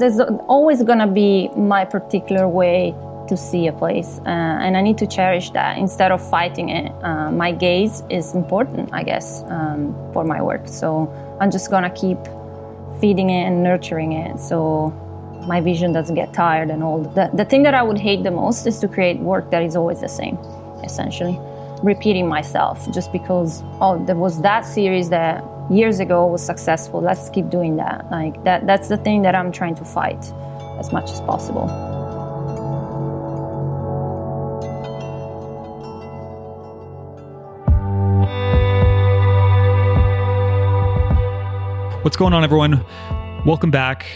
there's always gonna be my particular way to see a place, uh, and I need to cherish that instead of fighting it. Uh, my gaze is important, I guess, um, for my work. So I'm just gonna keep feeding it and nurturing it. So my vision doesn't get tired and old. The, the thing that I would hate the most is to create work that is always the same, essentially. Repeating myself just because, oh, there was that series that years ago was successful. Let's keep doing that. Like that that's the thing that I'm trying to fight as much as possible. What's going on, everyone? Welcome back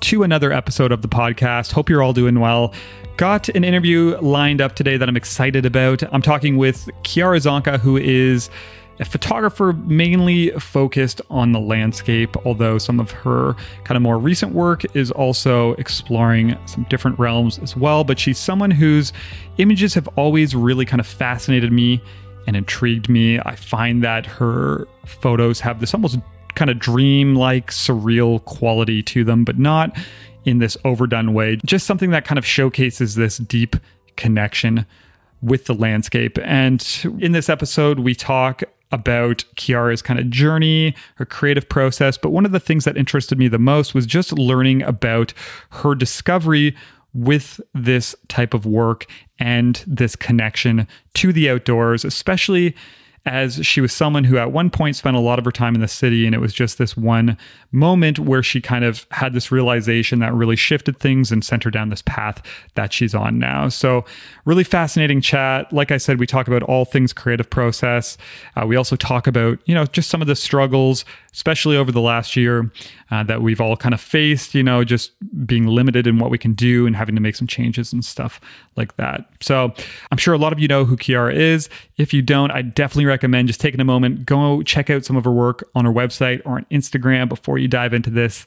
to another episode of the podcast. Hope you're all doing well. Got an interview lined up today that I'm excited about. I'm talking with Chiara Zonca who is a photographer mainly focused on the landscape, although some of her kind of more recent work is also exploring some different realms as well. But she's someone whose images have always really kind of fascinated me and intrigued me. I find that her photos have this almost kind of dream-like surreal quality to them but not in this overdone way just something that kind of showcases this deep connection with the landscape and in this episode we talk about Chiara's kind of journey, her creative process. But one of the things that interested me the most was just learning about her discovery with this type of work and this connection to the outdoors, especially as she was someone who at one point spent a lot of her time in the city and it was just this one moment where she kind of had this realization that really shifted things and sent her down this path that she's on now so really fascinating chat like i said we talk about all things creative process uh, we also talk about you know just some of the struggles especially over the last year uh, that we've all kind of faced, you know, just being limited in what we can do and having to make some changes and stuff like that. So I'm sure a lot of you know who Chiara is. If you don't, I definitely recommend just taking a moment, go check out some of her work on her website or on Instagram before you dive into this.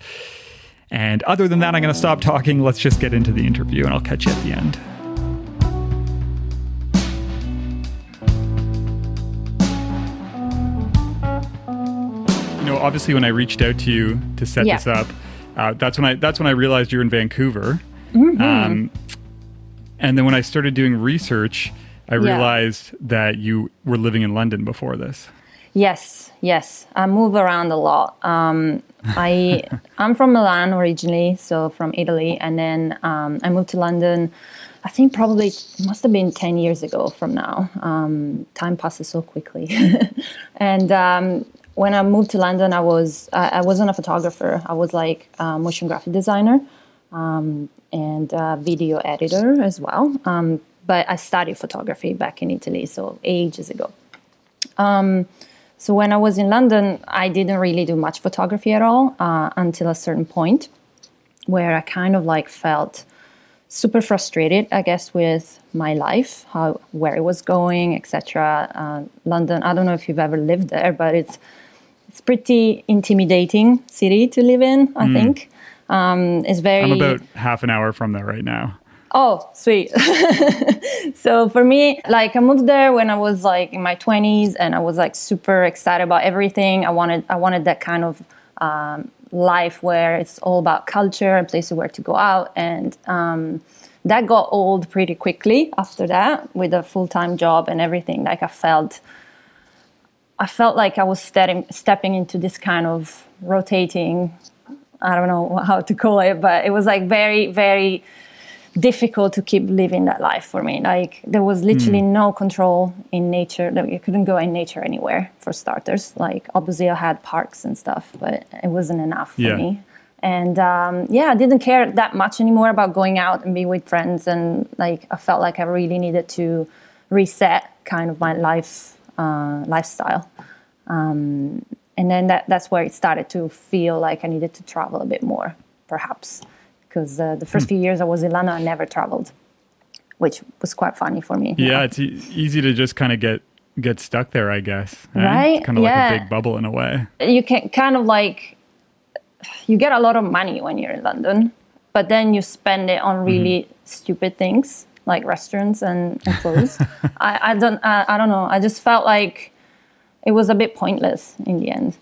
And other than that, I'm going to stop talking. Let's just get into the interview and I'll catch you at the end. You know, obviously, when I reached out to you to set yeah. this up, uh, that's when I that's when I realized you're in Vancouver. Mm-hmm. Um, and then when I started doing research, I realized yeah. that you were living in London before this. Yes, yes. I move around a lot. Um, I I'm from Milan originally, so from Italy, and then um, I moved to London. I think probably must have been ten years ago from now. Um, time passes so quickly, and um, when I moved to London, I was I, I wasn't a photographer. I was like a motion graphic designer um, and video editor as well. Um, but I studied photography back in Italy, so ages ago. Um, so when I was in London, I didn't really do much photography at all uh, until a certain point, where I kind of like felt super frustrated, I guess, with my life, how where it was going, etc. Uh, London, I don't know if you've ever lived there, but it's it's pretty intimidating city to live in. I mm. think um, it's very. I'm about half an hour from there right now. Oh, sweet. so for me, like I moved there when I was like in my 20s, and I was like super excited about everything. I wanted I wanted that kind of um, life where it's all about culture and places where to go out, and um, that got old pretty quickly after that with a full time job and everything. Like I felt I felt like I was stepping stepping into this kind of rotating. I don't know how to call it, but it was like very very difficult to keep living that life for me. Like there was literally mm. no control in nature. Like, you couldn't go in nature anywhere for starters. Like obviously I had parks and stuff, but it wasn't enough for yeah. me. And um, yeah, I didn't care that much anymore about going out and being with friends. And like I felt like I really needed to reset kind of my life uh, lifestyle. Um, and then that, that's where it started to feel like I needed to travel a bit more, perhaps, because uh, the first hmm. few years I was in London, I never traveled, which was quite funny for me. Yeah, it's e- easy to just kind of get get stuck there, I guess. Eh? Right? It's kind of yeah. like a big bubble in a way. You can kind of like you get a lot of money when you're in London, but then you spend it on really mm-hmm. stupid things like restaurants and, and clothes. I, I don't I, I don't know. I just felt like it was a bit pointless in the end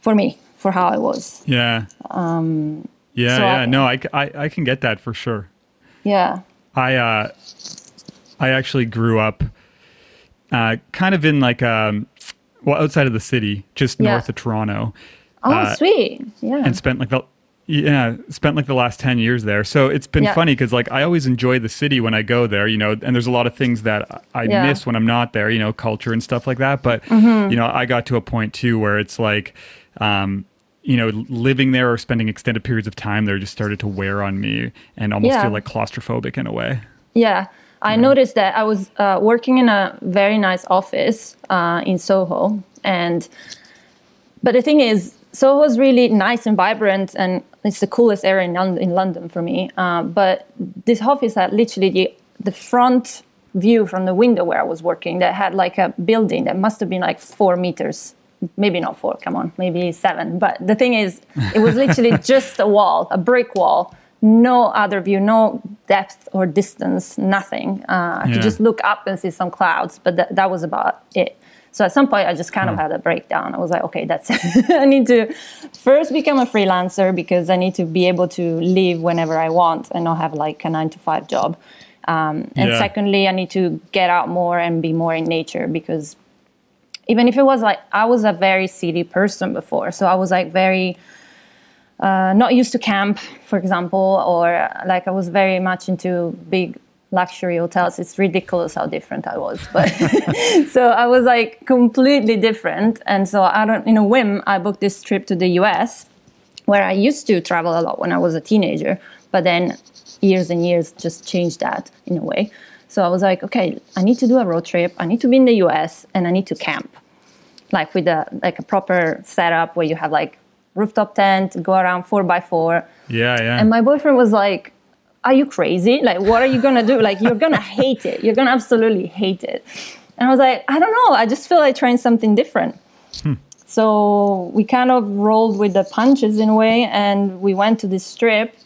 for me for how I was. Yeah. Um, Yeah, So yeah. I- no, I, I, I can get that for sure. Yeah. I uh, I actually grew up uh, kind of in like um, well outside of the city, just Yeah. north of Toronto, Oh, Uh, sweet. Yeah. and spent like the yeah spent like the last 10 years there so it's been Yeah. funny because like i always enjoy the city when i go there you know and there's a lot of things that i Yeah. miss when i'm not there you know culture and stuff like that but Mm-hmm. you know i got to a point too where it's like um you know living there or spending extended periods of time there just started to wear on me and almost Yeah. feel like claustrophobic in a way Yeah, I noticed that I was uh, working in a very nice office uh, in Soho, and but the thing is, Soho is really nice and vibrant, and it's the coolest area in, Lon- in London for me. Uh, but this office had literally the, the front view from the window where I was working that had like a building that must have been like four meters. Maybe not four, come on, maybe seven. But the thing is, it was literally just a wall, a brick wall, no other view, no depth or distance, nothing. Uh, I Yeah. could just look up and see some clouds, but that, that was about it. So at some point, I just kind of had a breakdown. I was like, okay, that's it. I need to first become a freelancer because I need to be able to live whenever I want and not have like a nine to five job. Um, and Yeah. secondly, I need to get out more and be more in nature because even if it was like I was a very city person before, so I was like very uh, not used to camp, for example, or like I was very much into big luxury hotels. It's ridiculous how different I was, but so I was like completely different. And so I don't, in a whim, I booked this trip to the U.S. where I used to travel a lot when I was a teenager, but then years and years just changed that in a way. So I was like, okay, I need to do a road trip. I need to be in the U.S. and I need to camp like with a like a proper setup where you have like rooftop tent, go around four by four. yeah yeah And my boyfriend was like, Are you crazy? Like, what are you gonna do? Like, you're gonna hate it. You're gonna absolutely hate it. And I was like, I don't know. I just feel like trying something different. Hmm. So we kind of rolled with the punches in a way, and we went to this trip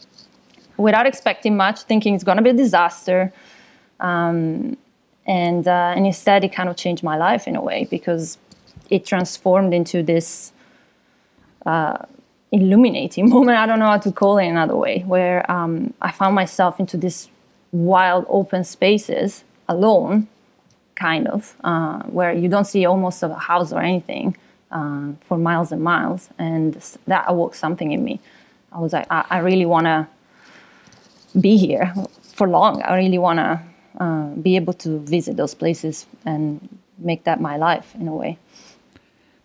without expecting much, thinking it's gonna be a disaster. Um, and uh, and instead, it kind of changed my life in a way because it transformed into this illuminating moment. I don't know how to call it another way, where um, I found myself into this wild open spaces alone, kind of, uh, where you don't see almost a house or anything uh, for miles and miles. And that awoke something in me. I was like, I, I really want to be here for long. I really want to uh, be able to visit those places and make that my life in a way.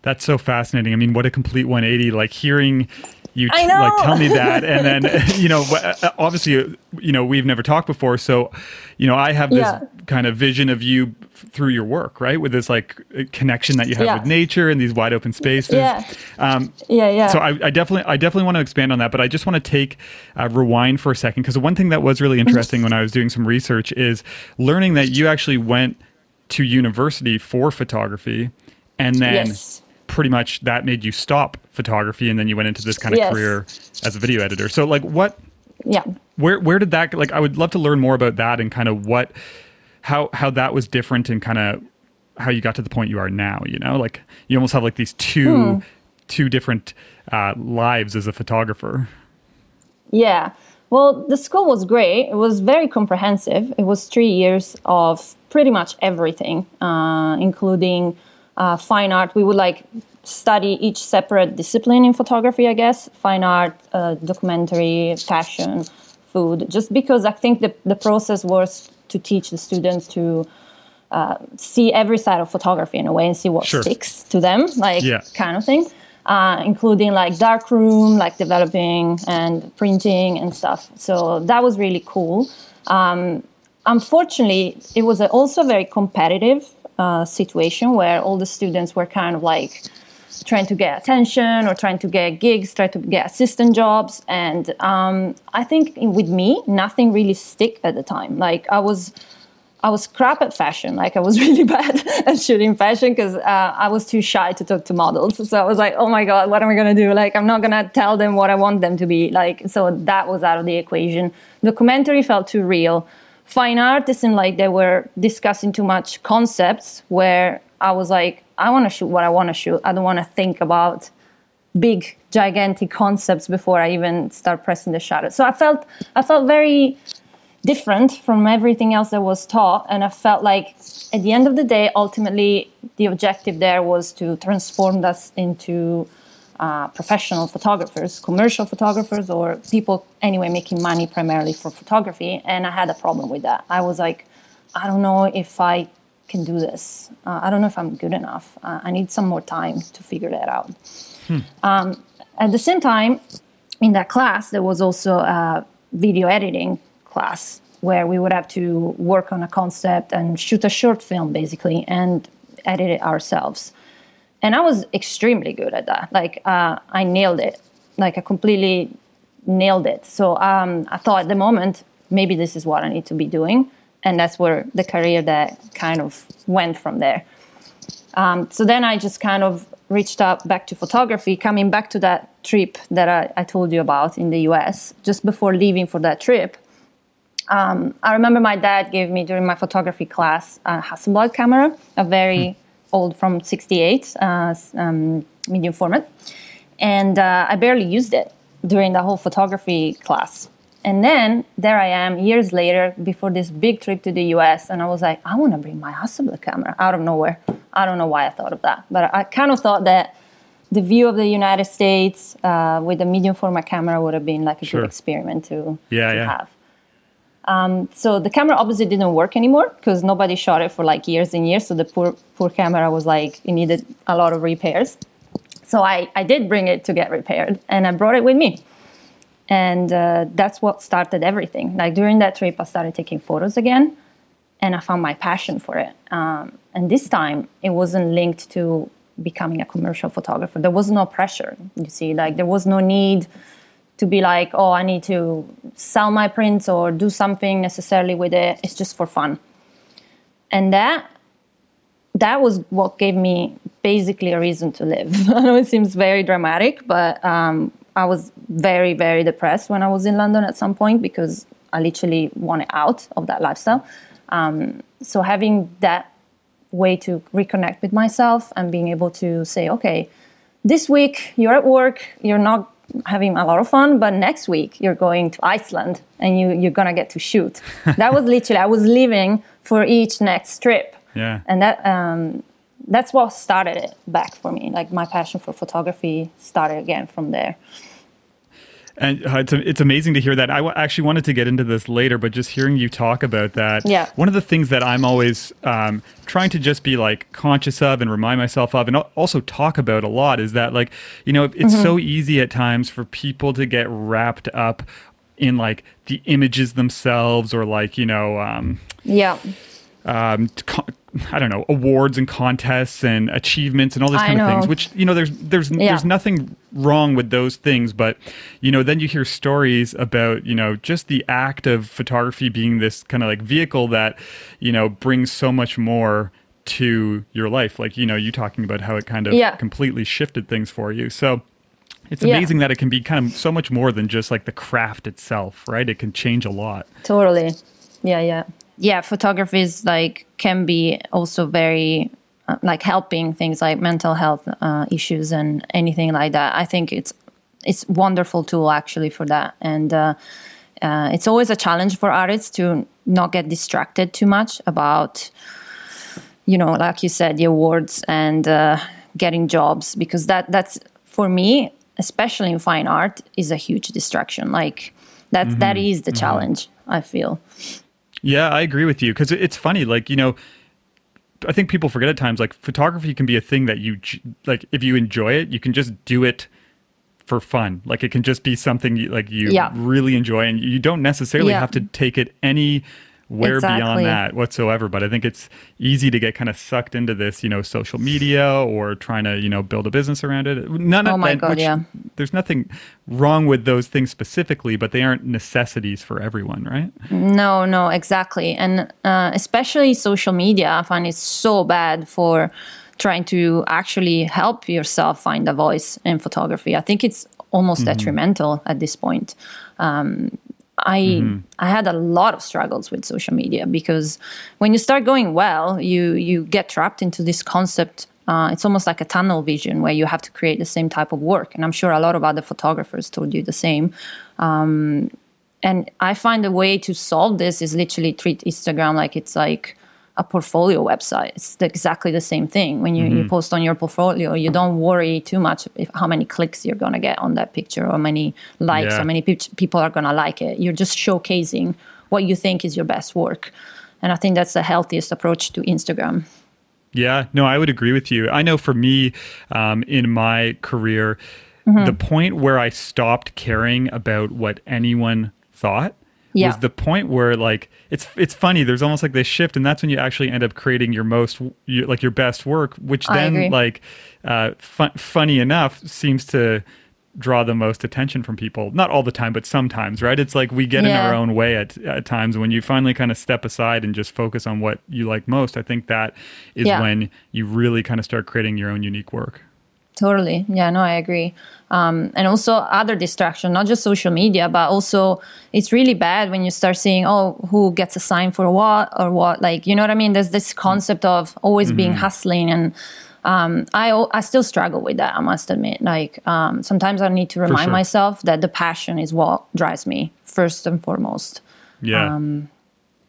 That's so fascinating. I mean, what a complete 180. Like hearing you I know. like tell me that, and then you know, uh, obviously, you know, we've never talked before, so you know, I have this Yeah. kind of vision of you through your work, right? With this like uh, connection that you have Yeah. with nature and these wide open spaces. Yeah. Um, Yeah, yeah. so I, I definitely, I definitely want to expand on that, but I just want to take uh, rewind for a second because one thing that was really interesting when I was doing some research is learning that you actually went to university for photography, and then Yes. Pretty much that made you stop photography, and then you went into this kind of Yes. career as a video editor. So, like, what, yeah. where, where did that? Like, I would love to learn more about that and kind of what, how, how that was different and kind of how you got to the point you are now. You know, like you almost have like these two, Hmm. two different uh, lives as a photographer. Yeah. Well, the school was great. It was very comprehensive. It was three years of pretty much everything, uh, including uh, fine art. We would like study each separate discipline in photography, I guess fine art, uh, documentary, fashion, food, just because I think the, the process was to teach the students to uh, see every side of photography in a way and see what Sure. sticks to them, like Yeah. kind of thing, uh, including like darkroom, like developing and printing and stuff. So that was really cool. Um, unfortunately, it was also very competitive uh, situation where all the students were kind of like trying to get attention or trying to get gigs, trying to get assistant jobs. And um, I think with me, nothing really stick at the time. Like I was, I was crap at fashion. Like I was really bad at shooting fashion because uh, I was too shy to talk to models. So I was like, oh my god, what am I gonna do? Like I'm not gonna tell them what I want them to be. Like so that was out of the equation. Documentary felt too real. Fine art, it seemed like they were discussing too much concepts where I was like, I want to shoot what I want to shoot. I don't want to think about big gigantic concepts before I even start pressing the shutter. So I felt I felt very different from everything else that was taught, and I felt like at the end of the day, ultimately the objective there was to transform us into uh, professional photographers, commercial photographers, or people anyway making money primarily for photography. And I had a problem with that. I was like, I don't know if I can do this. Uh, I don't know if I'm good enough. Uh, I need some more time to figure that out. Hmm. Um, at the same time, in that class, there was also a video editing class where we would have to work on a concept and shoot a short film basically and edit it ourselves. And I was extremely good at that. Like uh, I nailed it. Like I completely nailed it. So um, I thought at the moment maybe this is what I need to be doing, and that's where the career that kind of went from there. Um, so then I just kind of reached out back to photography, coming back to that trip that I, I told you about in the US. Just before leaving for that trip, um, I remember my dad gave me during my photography class a Hasselblad camera, a very mm. Old from '68 uh, um, medium format, and uh, I barely used it during the whole photography class. And then there I am years later before this big trip to the US, and I was like, I want to bring my Hasselblad camera out of nowhere. I don't know why I thought of that, but I kind of thought that the view of the United States uh, with a medium format camera would have been like a sure. good experiment to, yeah, to yeah. have. Um, so the camera obviously didn't work anymore because nobody shot it for like years and years. So the poor poor camera was like it needed a lot of repairs. So I, I did bring it to get repaired and I brought it with me. And uh, that's what started everything. Like during that trip, I started taking photos again and I found my passion for it. Um, and this time it wasn't linked to becoming a commercial photographer. There was no pressure, you see, like there was no need to be like, oh, I need to sell my prints or do something necessarily with it. It's just for fun. And that that was what gave me basically a reason to live. I know it seems very dramatic, but um, I was very, very depressed when I was in London at some point because I literally wanted out of that lifestyle. Um, so having that way to reconnect with myself and being able to say, okay, this week you're at work, you're not having a lot of fun but next week you're going to iceland and you, you're gonna get to shoot. That was literally i was living for each next trip. Yeah. And that um, that's what started it back for me. Like my passion for photography started again from there and uh, it's, it's amazing to hear that. I w- actually wanted to get into this later, but just hearing you talk about that, yeah. one of the things that I'm always um, trying to just be like conscious of and remind myself of, and also talk about a lot, is that like you know it's mm-hmm. so easy at times for people to get wrapped up in like the images themselves or like you know um, yeah um, I don't know awards and contests and achievements and all these kind of things. Which you know, there's there's yeah. there's nothing wrong with those things, but you know, then you hear stories about you know just the act of photography being this kind of like vehicle that you know brings so much more to your life. Like you know, you talking about how it kind of yeah. completely shifted things for you. So. It's amazing yeah. that it can be kind of so much more than just like the craft itself, right? It can change a lot. Totally. Yeah, yeah yeah, photography is like can be also very uh, like helping things like mental health uh, issues and anything like that. I think it's it's wonderful tool actually for that, and uh, uh, it's always a challenge for artists to not get distracted too much about you know, like you said, the awards and uh, getting jobs because that that's for me, especially in fine art, is a huge distraction. Like that mm-hmm. that is the mm-hmm. challenge. I feel. Yeah, I agree with you because it's funny. Like you know, I think people forget at times like photography can be a thing that you like if you enjoy it, you can just do it for fun. Like it can just be something you, like you yeah. really enjoy, and you don't necessarily yeah. have to take it any where exactly. beyond that whatsoever. But I think it's easy to get kind of sucked into this, you know, social media or trying to, you know, build a business around it. None oh of my that, God, yeah. There's nothing wrong with those things specifically, but they aren't necessities for everyone, right? No, no, exactly. And uh, especially social media, I find it's so bad for trying to actually help yourself find a voice in photography. I think it's almost mm-hmm. detrimental at this point. Um, I mm-hmm. I had a lot of struggles with social media because when you start going well, you you get trapped into this concept uh, it's almost like a tunnel vision where you have to create the same type of work. And I'm sure a lot of other photographers told you the same. Um, and I find a way to solve this is literally treat Instagram like it's like a portfolio website. It's exactly the same thing. When you, mm-hmm. you post on your portfolio, you don't worry too much if how many clicks you're gonna get on that picture or how many likes, yeah. how many pe- people are gonna like it. You're just showcasing what you think is your best work. And I think that's the healthiest approach to Instagram. Yeah, no, I would agree with you. I know for me, um, in my career, mm-hmm. the point where I stopped caring about what anyone thought yeah. was the point where like it's it's funny there's almost like this shift and that's when you actually end up creating your most your, like your best work which then like uh, funny enough seems to draw the most attention from people not all the time but sometimes right it's like we get yeah. in our own way at, at times when you finally kind of step aside and just focus on what you like most i think that is yeah. when you really kind of start creating your own unique work Totally. Yeah, no, I agree. Um, and also other distraction, not just social media, but also it's really bad when you start seeing, oh, who gets assigned for what or what. Like, you know what I mean? There's this concept of always mm-hmm. being hustling. And um, I, I still struggle with that, I must admit. Like, um, sometimes I need to remind sure. myself that the passion is what drives me first and foremost. Yeah. Um,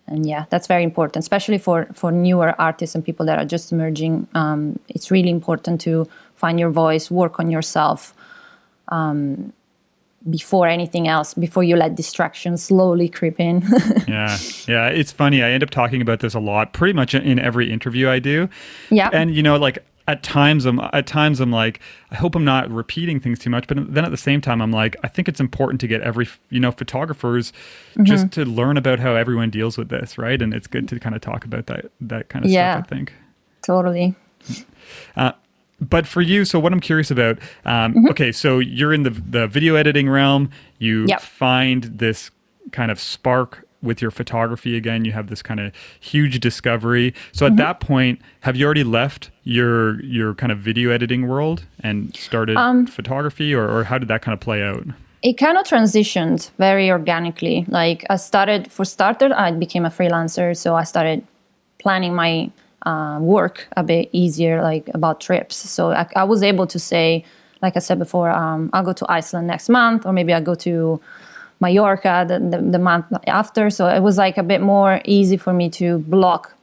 and yeah, that's very important, especially for, for newer artists and people that are just emerging. Um, it's really important to find your voice, work on yourself um, before anything else, before you let distractions slowly creep in. yeah, yeah, it's funny. I end up talking about this a lot, pretty much in every interview I do. Yeah, and you know, like at times I'm at times I'm like I hope I'm not repeating things too much but then at the same time I'm like I think it's important to get every you know photographers mm-hmm. just to learn about how everyone deals with this right and it's good to kind of talk about that that kind of yeah, stuff I think totally uh, but for you, so what I'm curious about, um, mm-hmm. okay, so you're in the the video editing realm. You yep. find this kind of spark with your photography again. You have this kind of huge discovery. So at mm-hmm. that point, have you already left your your kind of video editing world and started um, photography, or, or how did that kind of play out? It kind of transitioned very organically. Like I started, for starter, I became a freelancer, so I started planning my uh, work a bit easier, like about trips. So I, I, was able to say, like I said before, um, I'll go to Iceland next month, or maybe I'll go to Mallorca the, the, the, month after. So it was like a bit more easy for me to block,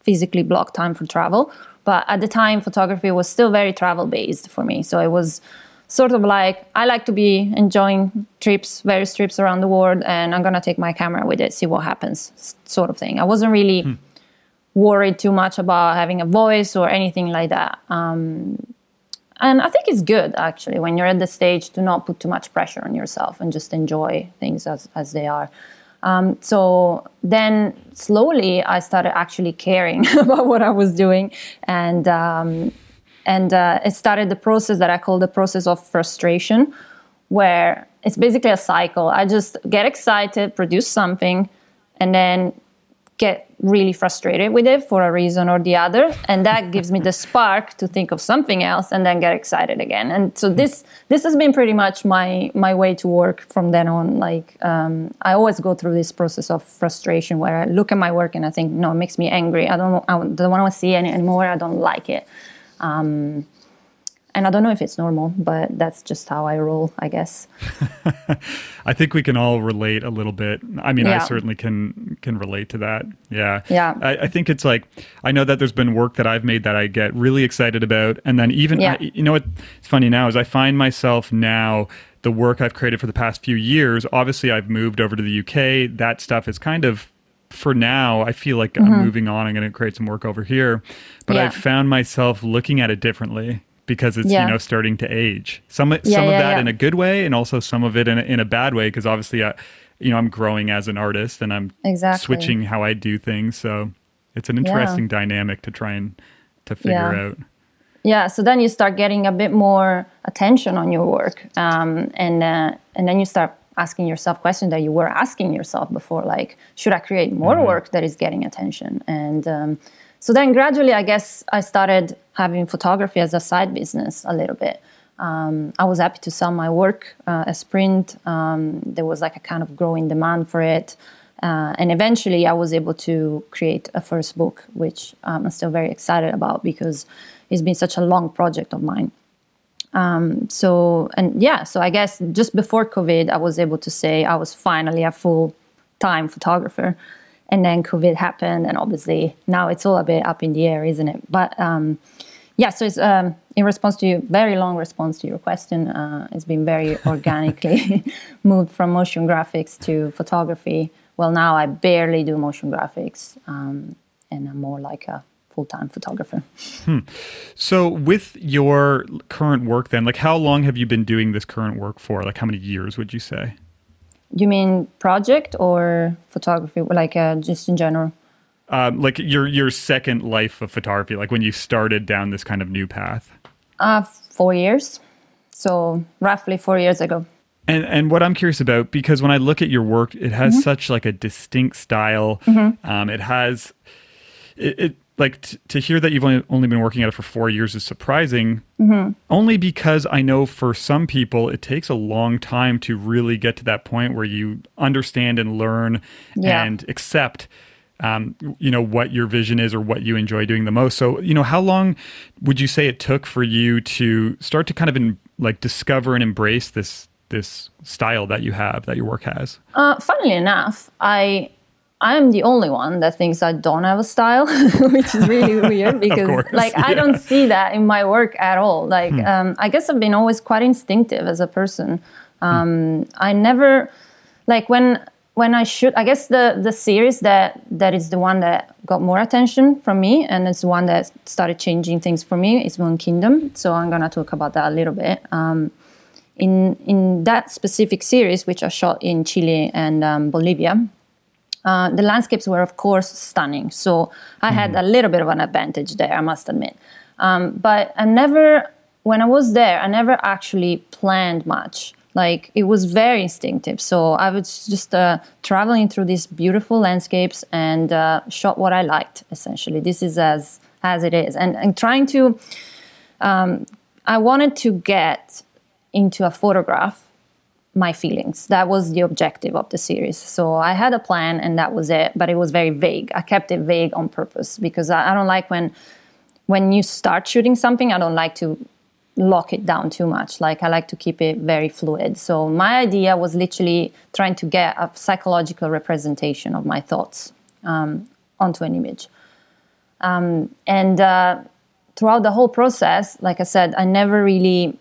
physically block time for travel. But at the time, photography was still very travel based for me. So it was sort of like I like to be enjoying trips, various trips around the world, and I'm gonna take my camera with it, see what happens, sort of thing. I wasn't really. Hmm worried too much about having a voice or anything like that. Um, and I think it's good actually when you're at the stage to not put too much pressure on yourself and just enjoy things as, as they are. Um, so then slowly I started actually caring about what I was doing, and um, and uh, it started the process that I call the process of frustration, where it's basically a cycle. I just get excited, produce something, and then get really frustrated with it for a reason or the other and that gives me the spark to think of something else and then get excited again. And so this this has been pretty much my my way to work from then on. Like um, i always go through this process of frustration where i look at my work and i think no it makes me angry. I don't i don't want to see it anymore. I don't like it. Um, and I don't know if it's normal, but that's just how I roll, I guess. I think we can all relate a little bit. I mean, yeah. I certainly can can relate to that. Yeah, yeah. I, I, think it's like I know that there's been work that I've made that I get really excited about, and then even yeah. I, you know what? It's funny now is I find myself now the work I've created for the past few years. Obviously, I've moved over to the UK. That stuff is kind of for now, I feel like mm-hmm. I'm moving on. I'm going to create some work over here. But yeah. I've found myself looking at it differently because it's yeah. you know starting to age. Some yeah, some of that in a good way, and also some of it in a, in a bad way because obviously, I, you know, I'm growing as an artist and I'm exactly. switching how I do things. So it's an interesting dynamic to try and to figure out. Yeah, so then you start getting a bit more attention on your work, um, and uh, and then you start asking yourself questions that you were asking yourself before, like, should I create more mm-hmm. work that is getting attention? And um, so then gradually, I guess I started having photography as a side business a little bit. Um, I was happy to sell my work uh, as print. Um, there was like a kind of growing demand for it. Uh, and eventually, I was able to create a first book, which um, I'm still very excited about because it's been such a long project of mine. Um, so and yeah, so I guess just before COVID, I was able to say I was finally a full time photographer, and then COVID happened, and obviously now it's all a bit up in the air, isn't it? But um, yeah, so it's um, in response to your very long response to your question. Uh, it's been very organically moved from motion graphics to photography. Well, now I barely do motion graphics, um, and I'm more like a full-time photographer. Hmm. So with your current work then, like how long have you been doing this current work for? Like how many years would you say? You mean project or photography like uh, just in general? Um, like your your second life of photography, like when you started down this kind of new path? Uh, four years. So roughly four years ago. And and what I'm curious about, because when I look at your work, it has mm-hmm. such like a distinct style. Mm-hmm. Um, it has it, it like t- to hear that you've only, only been working at it for four years is surprising mm-hmm. only because i know for some people it takes a long time to really get to that point where you understand and learn yeah. and accept um, you know what your vision is or what you enjoy doing the most so you know how long would you say it took for you to start to kind of in, like discover and embrace this this style that you have that your work has uh, funnily enough i I'm the only one that thinks I don't have a style, which is really weird because course, like yeah. I don't see that in my work at all. Like hmm. um, I guess I've been always quite instinctive as a person. Um, hmm. I never like when when I shoot. I guess the the series that that is the one that got more attention from me, and it's the one that started changing things for me. Is Moon Kingdom. So I'm gonna talk about that a little bit. Um, in in that specific series, which I shot in Chile and um, Bolivia, uh, the landscapes were, of course, stunning. So I mm had mm-hmm. a little bit of an advantage there, I must admit. Um, but I never, when I was there, I never actually planned much. Like it was very instinctive. So I was just uh, traveling through these beautiful landscapes and uh, shot what I liked. Essentially, this is as as it is, and and trying to. Um, I wanted to get into a photograph my feelings. That was the objective of the series. So I had a plan and that was it, but it was very vague. I kept it vague on purpose because I, I don't like when when you start shooting something, I don't like to lock it down too much. Like I like to keep it very fluid. So my idea was literally trying to get a psychological representation of my thoughts um, onto an image. Um, and uh, throughout the whole process, like I said, I never really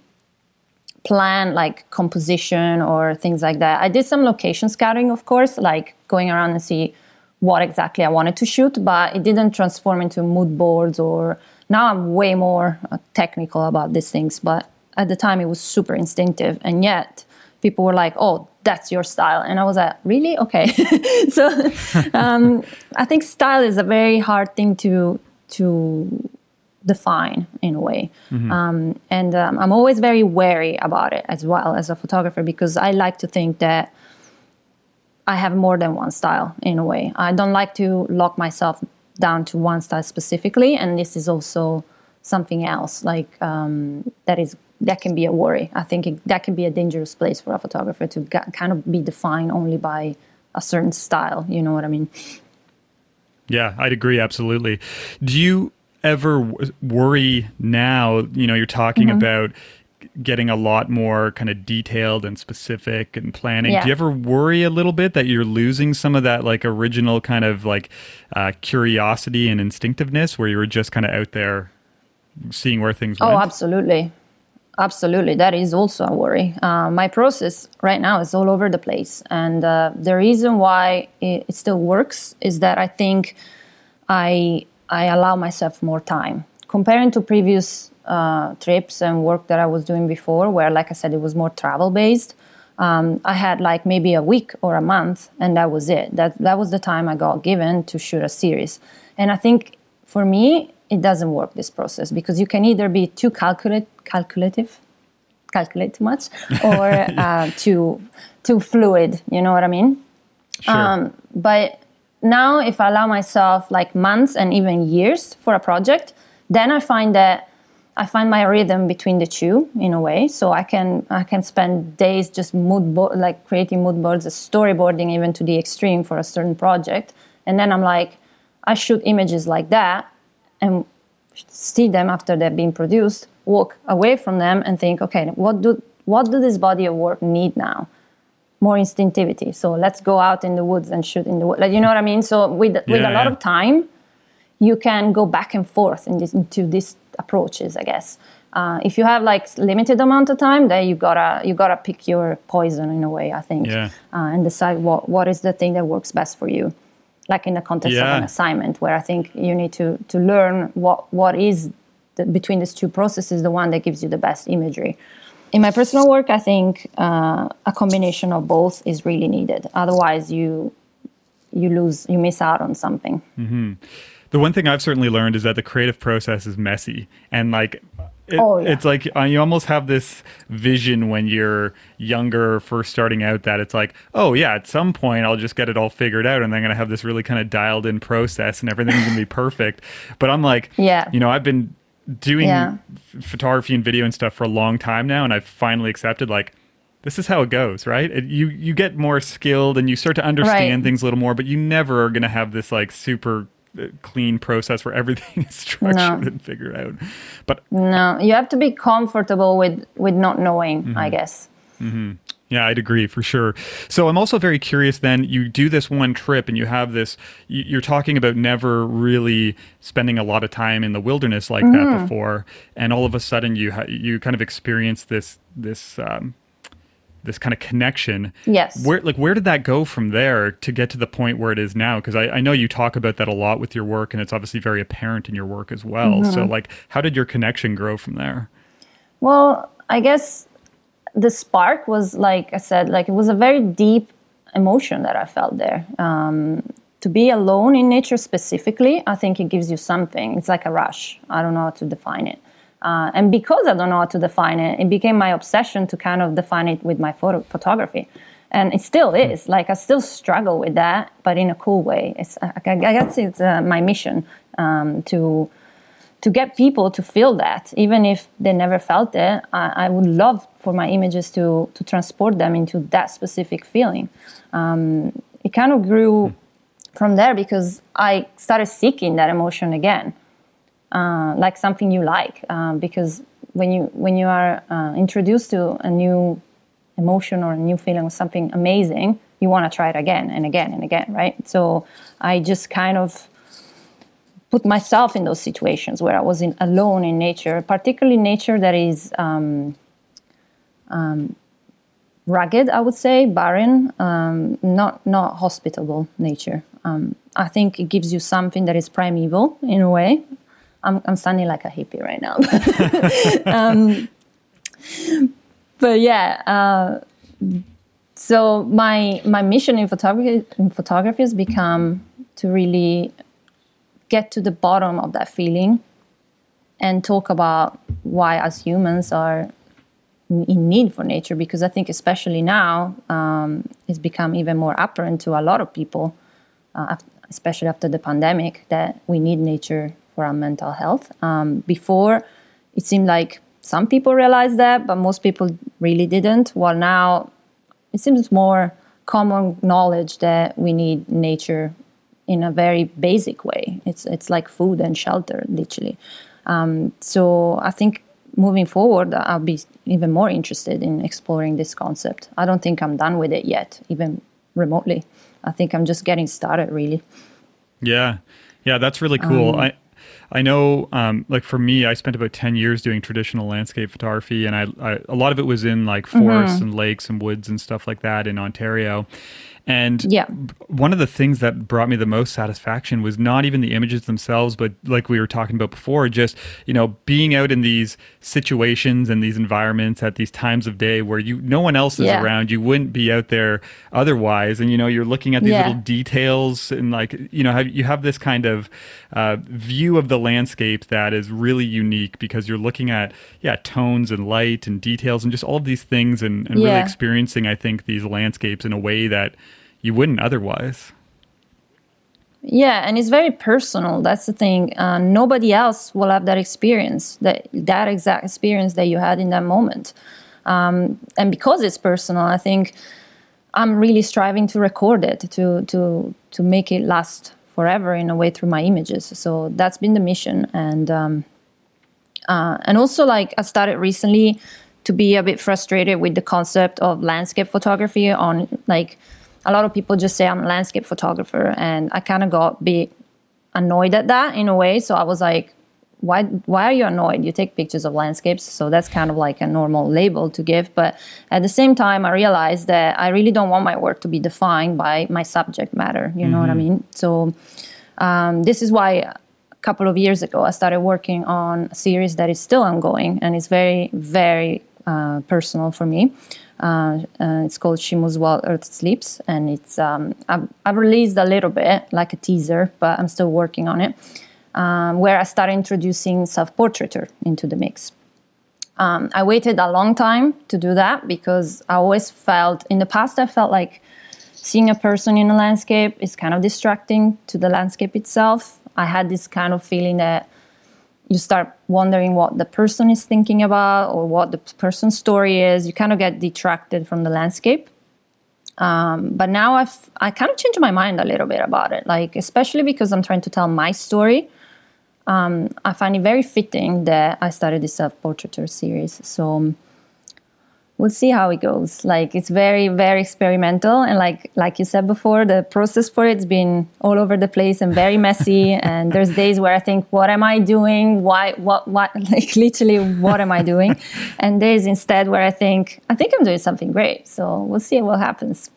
plan like composition or things like that. I did some location scouting, of course, like going around and see what exactly I wanted to shoot, but it didn't transform into mood boards or now I'm way more uh, technical about these things, but at the time it was super instinctive and yet people were like, "Oh, that's your style." And I was like, "Really? Okay." so um, I think style is a very hard thing to to define in a way. Mm-hmm. Um, and um, I'm always very wary about it as well as a photographer because I like to think that I have more than one style in a way. I don't like to lock myself down to one style specifically, and this is also something else like um, that is that can be a worry. I think it, that can be a dangerous place for a photographer to kind of be defined only by a certain style. You know what I mean? Yeah, I'd agree absolutely. Do you ever w- worry now? You know, you're talking mm-hmm. about getting a lot more kind of detailed and specific and planning. Yeah. Do you ever worry a little bit that you're losing some of that like original kind of like uh, curiosity and instinctiveness where you were just kind of out there seeing where things oh, went? absolutely. Absolutely. That is also a worry. Uh, my process right now is all over the place. And uh, the reason why it, it still works is that I think I I allow myself more time. Comparing to previous uh, trips and work that I was doing before, where, like I said, it was more travel based, um, I had like maybe a week or a month, and that was it. That that was the time I got given to shoot a series. And I think for me, it doesn't work this process because you can either be too calculate, calculative, calculate too much, or uh, too too fluid. You know what I mean? Sure. Um, but now if i allow myself like months and even years for a project then i find that i find my rhythm between the two in a way so i can i can spend days just mood like creating mood boards storyboarding even to the extreme for a certain project and then i'm like i shoot images like that and see them after they've been produced, walk away from them and think, okay, what do what do this body of work need now? More instinctivity. So let's go out in the woods and shoot in the woods. Like, you know what I mean? So with with Yeah, a lot yeah. of time, you can go back and forth in this, into these approaches, I guess. Uh, if you have like limited amount of time, then you gotta you gotta pick your poison in a way, I think, Yeah. uh, and decide what what is the thing that works best for you. Like in the context of an assignment, where I think you need to to learn what what is the, between these two processes the one that gives you the best imagery. In my personal work, I think uh, a combination of both is really needed. Otherwise, you you lose you miss out on something. The one thing I've certainly learned is that the creative process is messy and like it, Oh, yeah. it's like uh, you almost have this vision when you're younger, first starting out, that it's like, oh yeah, at some point I'll just get it all figured out, and then I'm gonna have this really kind of dialed in process, and everything's gonna be perfect. But I'm like, Yeah. you know, I've been doing Yeah. photography and video and stuff for a long time now, and I've finally accepted like. This is how it goes, right? It, you you get more skilled and you start to understand Right. things a little more, but you never are going to have this like super uh, clean process where everything is structured No. and figured out. But No, you have to be comfortable with with not knowing. Mm-hmm. I guess. Yeah, I'd agree for sure. So I'm also very curious. Then you do this one trip and you have this. you- You're talking about never really spending a lot of time in the wilderness like Mm-hmm. that before, and all of a sudden you ha- you kind of experience this this. Um, this kind of connection. Yes. Where like where did that go from there to get to the point where it is now? Because I, I know you talk about that a lot with your work, and it's obviously very apparent in your work as well. Mm-hmm. So like, how did your connection grow from there? Well, I guess the spark was like I said, like it was a very deep emotion that I felt there. Um, to be alone in nature specifically, I think it gives you something. It's like a rush. I don't know how to define it. Uh, and because I don't know how to define it, it became my obsession to kind of define it with my photo- photography. And it still is. Like I still struggle with that, but in a cool way. It's, I, I guess it's uh, my mission um, to to get people to feel that, even if they never felt it, I, I would love for my images to to transport them into that specific feeling. Um, it kind of grew from there because I started seeking that emotion again, uh, like something you like. Um, because when you when you are uh, introduced to a new emotion or a new feeling or something amazing, you want to try it again and again and again, right? So I just kind of put myself in those situations where I was in, alone in nature, particularly nature that is um, um, rugged, I would say, barren, um, not not hospitable nature. Um, I think it gives you something that is primeval in a way. I'm, I'm like a hippie right now, um, but yeah. Uh, so my my mission in photography in photography has become to really get to the bottom of that feeling and talk about why as humans are in need for nature because i think especially now um, it's become even more apparent to a lot of people uh, especially after the pandemic that we need nature for our mental health. Um, before it seemed like some people realized that but most people really didn't. While now it seems more common knowledge that we need nature in a very basic way. It's it's like food and shelter, literally. Um, so I think moving forward, I'll be even more interested in exploring this concept. I don't think I'm done with it yet, even remotely. I think I'm just getting started, really. Yeah, yeah, that's really cool. I I know, um, like for me, I spent about ten years doing traditional landscape photography, and I, I a lot of it was in like forests and lakes and woods and stuff like that in Ontario. And Yeah. one of the things that brought me the most satisfaction was not even the images themselves, but like we were talking about before, just you know being out in these situations and these environments at these times of day where you no one else is Yeah. around. You wouldn't be out there otherwise, and you know you're looking at these Yeah. little details and like you know have, you have this kind of uh, view of the landscape that is really unique because you're looking at yeah tones and light and details and just all of these things and, and really experiencing I think these landscapes in a way that you wouldn't otherwise. Yeah, and it's very personal. That's the thing. Uh, nobody else will have that experience, that that exact experience that you had in that moment. Um, and because it's personal, I think I'm really striving to record it, to to to make it last forever in a way through my images. So that's been the mission, and um, uh, and also like I started recently to be a bit frustrated with the concept of landscape photography on like a lot of people just say I'm a landscape photographer and I kind of got bit annoyed at that in a way so I was like why why are you annoyed you take pictures of landscapes so that's kind of like a normal label to give but at the same time I realized that I really don't want my work to be defined by my subject matter you know mm-hmm. what I mm-hmm. mean so um, this is why a couple of years ago, I started working on a series that is still ongoing and it's very, very uh, personal for me. Uh, uh, it's called She Moves While Earth Sleeps, and it's um, I've, I've, released a little bit, like a teaser, but I'm still working on it. Um, where I started introducing self-portraiture into the mix. Um, I waited a long time to do that because I always felt in the past I felt like seeing a person in a landscape is kind of distracting to the landscape itself. I had this kind of feeling that you start wondering what the person is thinking about or what the person's story is. You kind of get detracted from the landscape. Um, but now I've I kind of changed my mind a little bit about it, like especially because I'm trying to tell my story. Um, I find it very fitting that I started this self-portraiture series. So we'll see how it goes. Like it's very, very experimental, and like like you said before, the process for it's been all over the place and very messy. and there's days where I think, what am I doing? Why? What? What? Like literally, what am I doing? and days instead where I think, I think I'm doing something great. So we'll see what happens.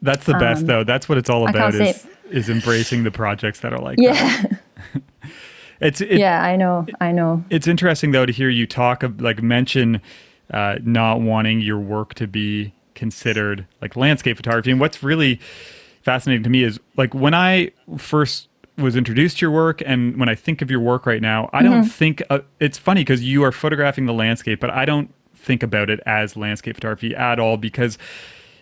That's the best, um, though. That's what it's all about. Is is embracing the projects that are like yeah. that. it's it, yeah, I know, I know. It's interesting though to hear you talk of like mention uh, not wanting your work to be considered like landscape photography. And what's really fascinating to me is like when I first was introduced to your work and when I think of your work right now, I mm-hmm. don't think uh, it's funny because you are photographing the landscape, but I don't think about it as landscape photography at all because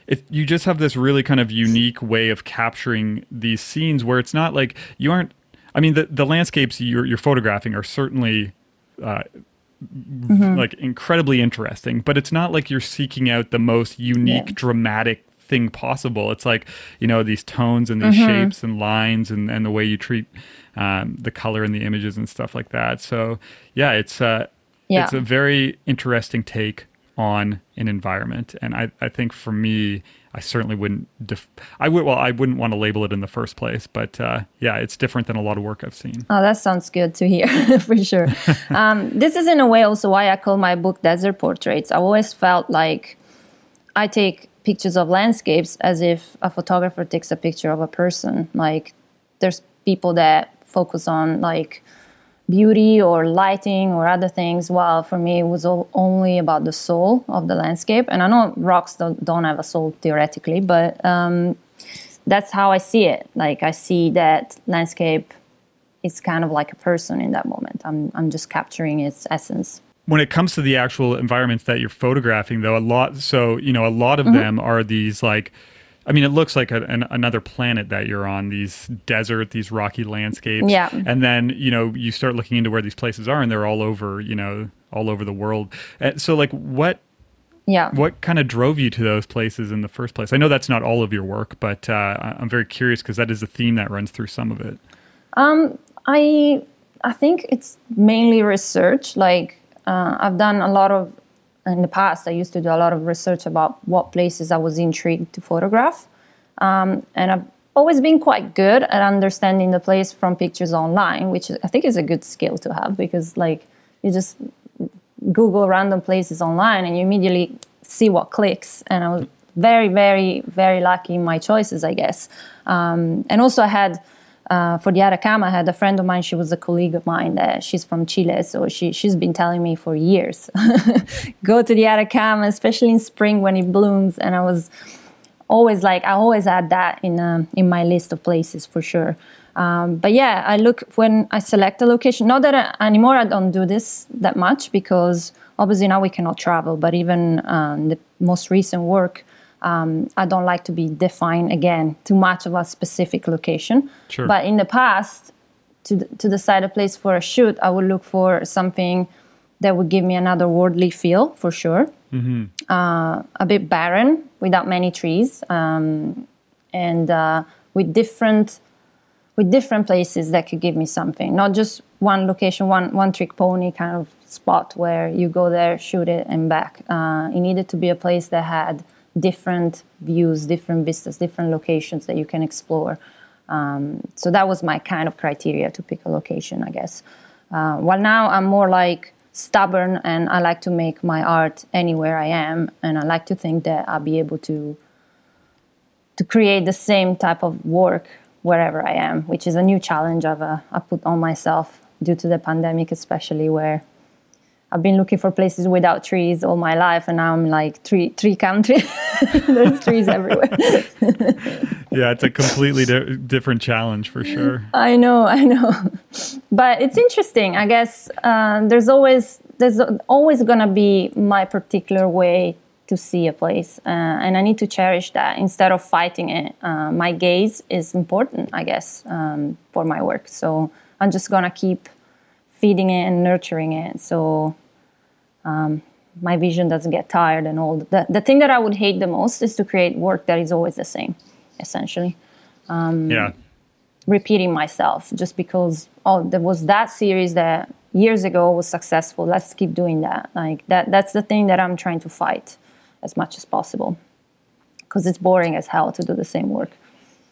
if you just have this really kind of unique way of capturing these scenes where it's not like you aren't I mean the the landscapes you're you're photographing are certainly uh, mm-hmm. like incredibly interesting, but it's not like you're seeking out the most unique, yeah. dramatic thing possible. It's like, you know, these tones and these mm-hmm. shapes and lines and, and the way you treat um, the color and the images and stuff like that. So yeah, it's uh, yeah. it's a very interesting take on an environment. And I, I think for me, I certainly wouldn't. Def- I would. Well, I wouldn't want to label it in the first place. But uh, yeah, it's different than a lot of work I've seen. Oh, that sounds good to hear for sure. um, this is in a way also why I call my book Desert Portraits. I always felt like I take pictures of landscapes as if a photographer takes a picture of a person. Like there's people that focus on like beauty or lighting or other things. While for me, it was all, only about the soul of the landscape. And I know rocks don't, don't have a soul theoretically, but um, that's how I see it. Like I see that landscape is kind of like a person in that moment. I'm, I'm just capturing its essence. When it comes to the actual environments that you're photographing, though, a lot, so, you know, a lot of mm-hmm. them are these like, I mean, it looks like a, an, another planet that you're on. These desert, these rocky landscapes. Yeah. And then you know you start looking into where these places are, and they're all over. You know, all over the world. And so, like, what? Yeah. What kind of drove you to those places in the first place? I know that's not all of your work, but uh, I'm very curious because that is a theme that runs through some of it. Um, I I think it's mainly research. Like uh, I've done a lot of in the past, I used to do a lot of research about what places I was intrigued to photograph. Um, and I've always been quite good at understanding the place from pictures online, which I think is a good skill to have because, like, you just Google random places online and you immediately see what clicks. And I was very, very, very lucky in my choices, I guess. Um, and also, I had uh, for the Atacama, I had a friend of mine. She was a colleague of mine. That she's from Chile, so she she's been telling me for years, go to the Atacama, especially in spring when it blooms. And I was always like, I always add that in uh, in my list of places for sure. Um, but yeah, I look when I select a location. Not that I, anymore I don't do this that much because obviously now we cannot travel. But even um, the most recent work um, I don't like to be defined again too much of a specific location. Sure. But in the past, to to decide a place for a shoot, I would look for something that would give me another worldly feel for sure. Mm-hmm. Uh, a bit barren, without many trees, um, and uh, with different with different places that could give me something, not just one location, one one trick pony kind of spot where you go there, shoot it, and back. Uh, it needed to be a place that had different views, different vistas, different locations that you can explore. Um, so that was my kind of criteria to pick a location, I guess. Uh, while now I'm more like stubborn and I like to make my art anywhere I am, and I like to think that I'll be able to to create the same type of work wherever I am, which is a new challenge I've uh, I put on myself due to the pandemic, especially where I've been looking for places without trees all my life, and now I'm like tree tree country. There's trees everywhere. yeah, it's a completely di- different challenge for sure. I know, I know, but it's interesting. I guess uh, there's always there's always gonna be my particular way to see a place, uh, and I need to cherish that instead of fighting it. Uh, my gaze is important, I guess, um, for my work. So I'm just gonna keep feeding it and nurturing it. So um, my vision doesn't get tired and all. The, the thing that I would hate the most is to create work that is always the same, essentially. Um, yeah. Repeating myself just because oh there was that series that years ago was successful. Let's keep doing that. Like that. That's the thing that I'm trying to fight as much as possible because it's boring as hell to do the same work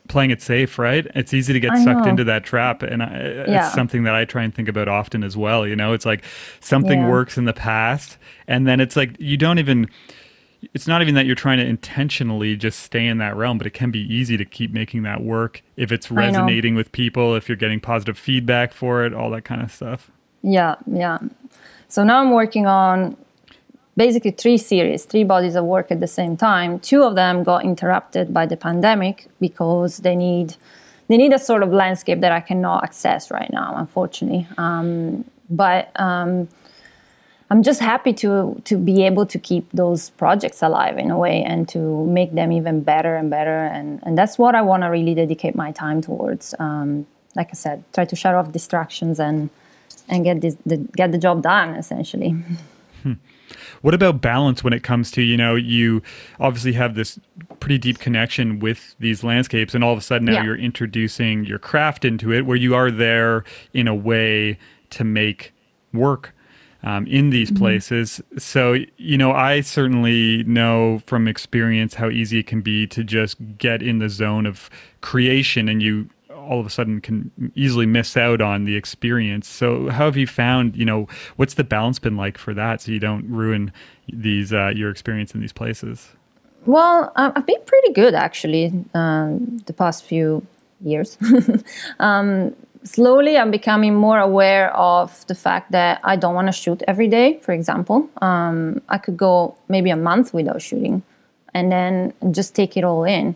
playing it safe, right? It's easy to get I sucked know. into that trap, and I, yeah. it's something that I try and think about often as well. You know, it's like something yeah. works in the past, and then it's like you don't even. It's not even that you're trying to intentionally just stay in that realm, but it can be easy to keep making that work if it's resonating with people, if you're getting positive feedback for it, all that kind of stuff. Yeah, yeah. So now I'm working on basically three series, three bodies of work at the same time. Two of them got interrupted by the pandemic because they need they need a sort of landscape that I cannot access right now, unfortunately. Um, but um, I'm just happy to to be able to keep those projects alive in a way and to make them even better and better. And and that's what I want to really dedicate my time towards. Um, like I said, try to shut off distractions and and get this the, get the job done essentially. Hmm. What about balance when it comes to, you know, you obviously have this pretty deep connection with these landscapes, and all of a sudden now yeah. you're introducing your craft into it where you are there in a way to make work. Um, in these mm-hmm. places. So, you know, I certainly know from experience how easy it can be to just get in the zone of creation and you all of a sudden can easily miss out on the experience. So, how have you found? You know, what's the balance been like for that, so you don't ruin these uh, your experience in these places? Well, I've been pretty good actually um, the past few years. um, slowly, I'm becoming more aware of the fact that I don't want to shoot every day. For example, um, I could go maybe a month without shooting, and then just take it all in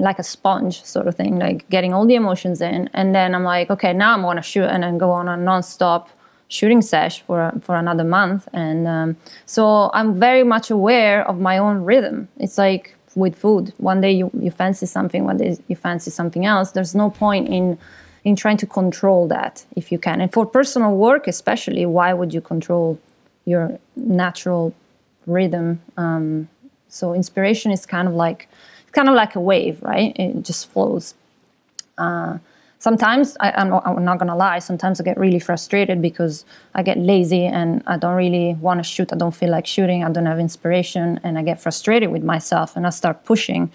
like a sponge sort of thing, like getting all the emotions in. And then I'm like, okay, now I'm to shoot and then go on a nonstop shooting sesh for for another month. And um, so I'm very much aware of my own rhythm. It's like with food. One day you, you fancy something, one day you fancy something else. There's no point in in trying to control that if you can. And for personal work, especially, why would you control your natural rhythm? Um, so inspiration is kind of like kind of like a wave, right? It just flows. Uh, sometimes I, am not, I'm not gonna lie. Sometimes I get really frustrated because I get lazy and I don't really want to shoot. I don't feel like shooting. I don't have inspiration, and I get frustrated with myself and I start pushing.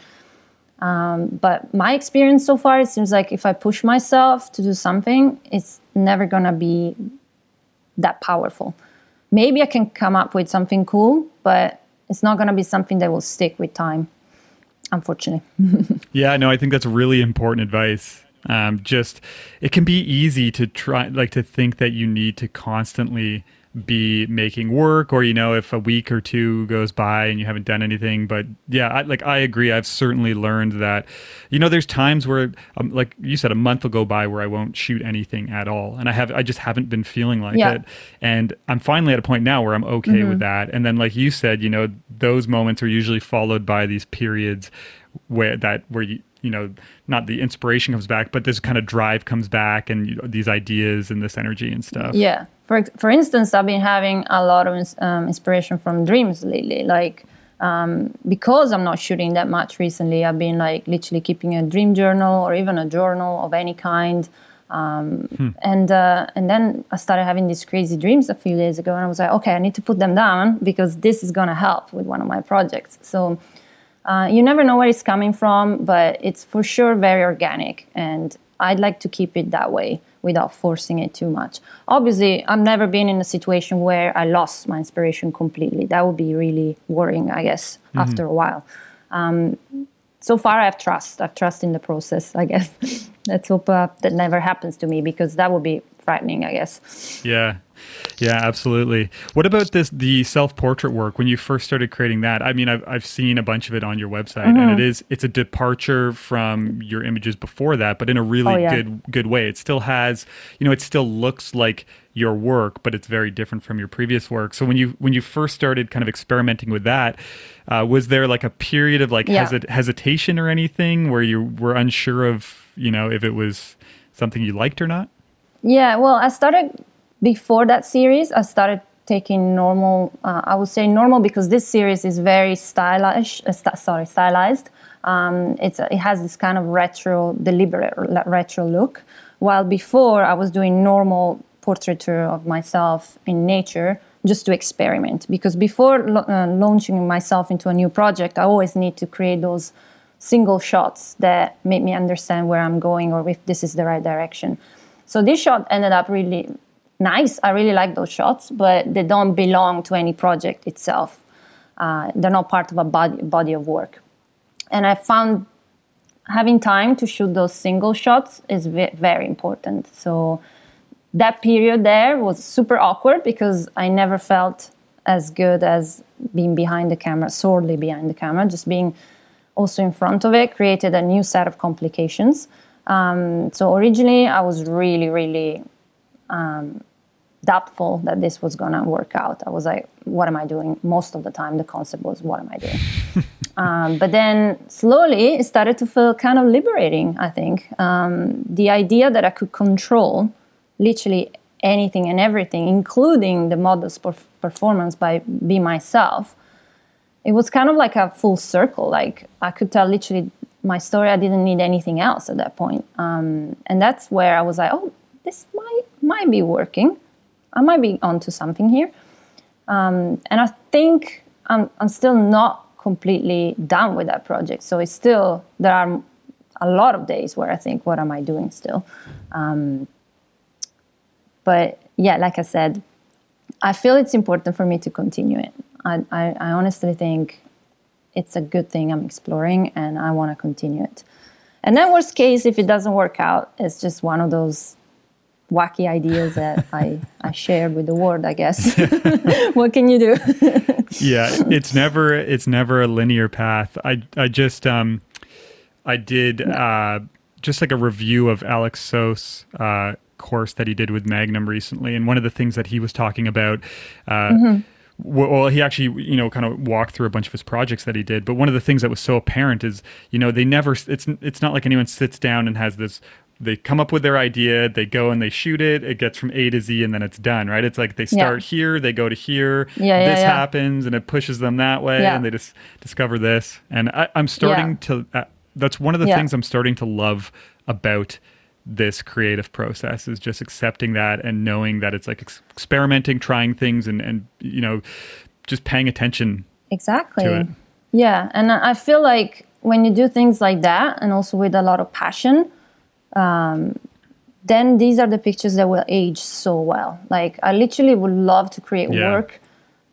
Um, but my experience so far, it seems like if I push myself to do something, it's never gonna be that powerful. Maybe I can come up with something cool, but it's not gonna be something that will stick with time unfortunately. yeah, no, I think that's really important advice. Um, just it can be easy to try, like, to think that you need to constantly be making work or you know if a week or two goes by and you haven't done anything. But yeah I, like i agree. I've certainly learned that you know there's times where um, like you said a month will go by where i won't shoot anything at all. And i have i just haven't been feeling like yeah. it. And i'm finally at a point now where i'm okay mm-hmm. with that. And then like you said you know those moments are usually followed by these periods where that where you you know not the inspiration comes back but this kind of drive comes back and you know, these ideas and this energy and stuff yeah for, for instance i've been having a lot of um, inspiration from dreams lately like um, because I'm not shooting that much recently, I've been like literally keeping a dream journal or even a journal of any kind. Um, hmm. And uh, and then I started having these crazy dreams a few days ago, and I was like, okay, I need to put them down because this is gonna help with one of my projects. So uh, you never know where it's coming from, but it's for sure very organic, and I'd like to keep it that way without forcing it too much. Obviously, I've never been in a situation where I lost my inspiration completely. That would be really worrying, I guess, mm-hmm. after a while. Um, so far, I have trust. I have trust in the process, I guess. Let's hope uh, that never happens to me because that would be frightening, I guess. Yeah. Yeah, absolutely. What about this the self-portrait work when you first started creating that? I mean, I've I've seen a bunch of it on your website mm-hmm. and it is it's a departure from your images before that, but in a really oh, yeah. good good way. It still has, you know, it still looks like your work, but it's very different from your previous work. So when you when you first started kind of experimenting with that, uh, was there like a period of like yeah. hesit- hesitation or anything where you were unsure of, you know, if it was something you liked or not? Yeah, well, I started before that series. I started taking normal. Uh, I would say normal because this series is very stylish. Uh, st- sorry, stylized. Um, it's it has this kind of retro, deliberate retro look. While before I was doing normal portraiture of myself in nature just to experiment. Because before lo- uh, launching myself into a new project, I always need to create those single shots that make me understand where I'm going or if this is the right direction. So this shot ended up really nice. I really like those shots, but they don't belong to any project itself. Uh, they're not part of a body, body of work. And I found having time to shoot those single shots is v- very important. So that period there was super awkward because I never felt as good as being behind the camera, sorely behind the camera, just being also in front of it created a new set of complications. Um, so originally, I was really, really um, doubtful that this was going to work out. I was like, what am I doing? Most of the time, the concept was, what am I doing? um, but then slowly, it started to feel kind of liberating, I think. Um, the idea that I could control literally anything and everything, including the model's performance by be myself, it was kind of like a full circle. Like I could tell literally my story. I didn't need anything else at that point. Um, and that's where I was like, oh, this might might be working. I might be onto something here. Um, and I think I'm, I'm still not completely done with that project. So it's still there are a lot of days where I think, what am I doing still? Um, but yeah, like I said, I feel it's important for me to continue it. I, I, I honestly think it's a good thing I'm exploring and I want to continue it. And then, worst case, if it doesn't work out, it's just one of those wacky ideas that I, I shared with the world, I guess. what can you do? yeah, it's never it's never a linear path. I I just um I did uh just like a review of Alec Soth's uh course that he did with Magnum recently, and one of the things that he was talking about uh mm-hmm well he actually you know kind of walked through a bunch of his projects that he did but one of the things that was so apparent is you know they never it's it's not like anyone sits down and has this they come up with their idea they go and they shoot it it gets from a to z and then it's done right it's like they start yeah. here they go to here yeah, this yeah, happens and it pushes them that way and they just discover this and I, am starting to uh, that's one of the things i'm starting to love about this creative process is just accepting that and knowing that it's like ex- experimenting, trying things, and and you know, just paying attention. Exactly. Yeah, and I feel like when you do things like that, and also with a lot of passion, um, then these are the pictures that will age so well. Like I literally would love to create yeah. work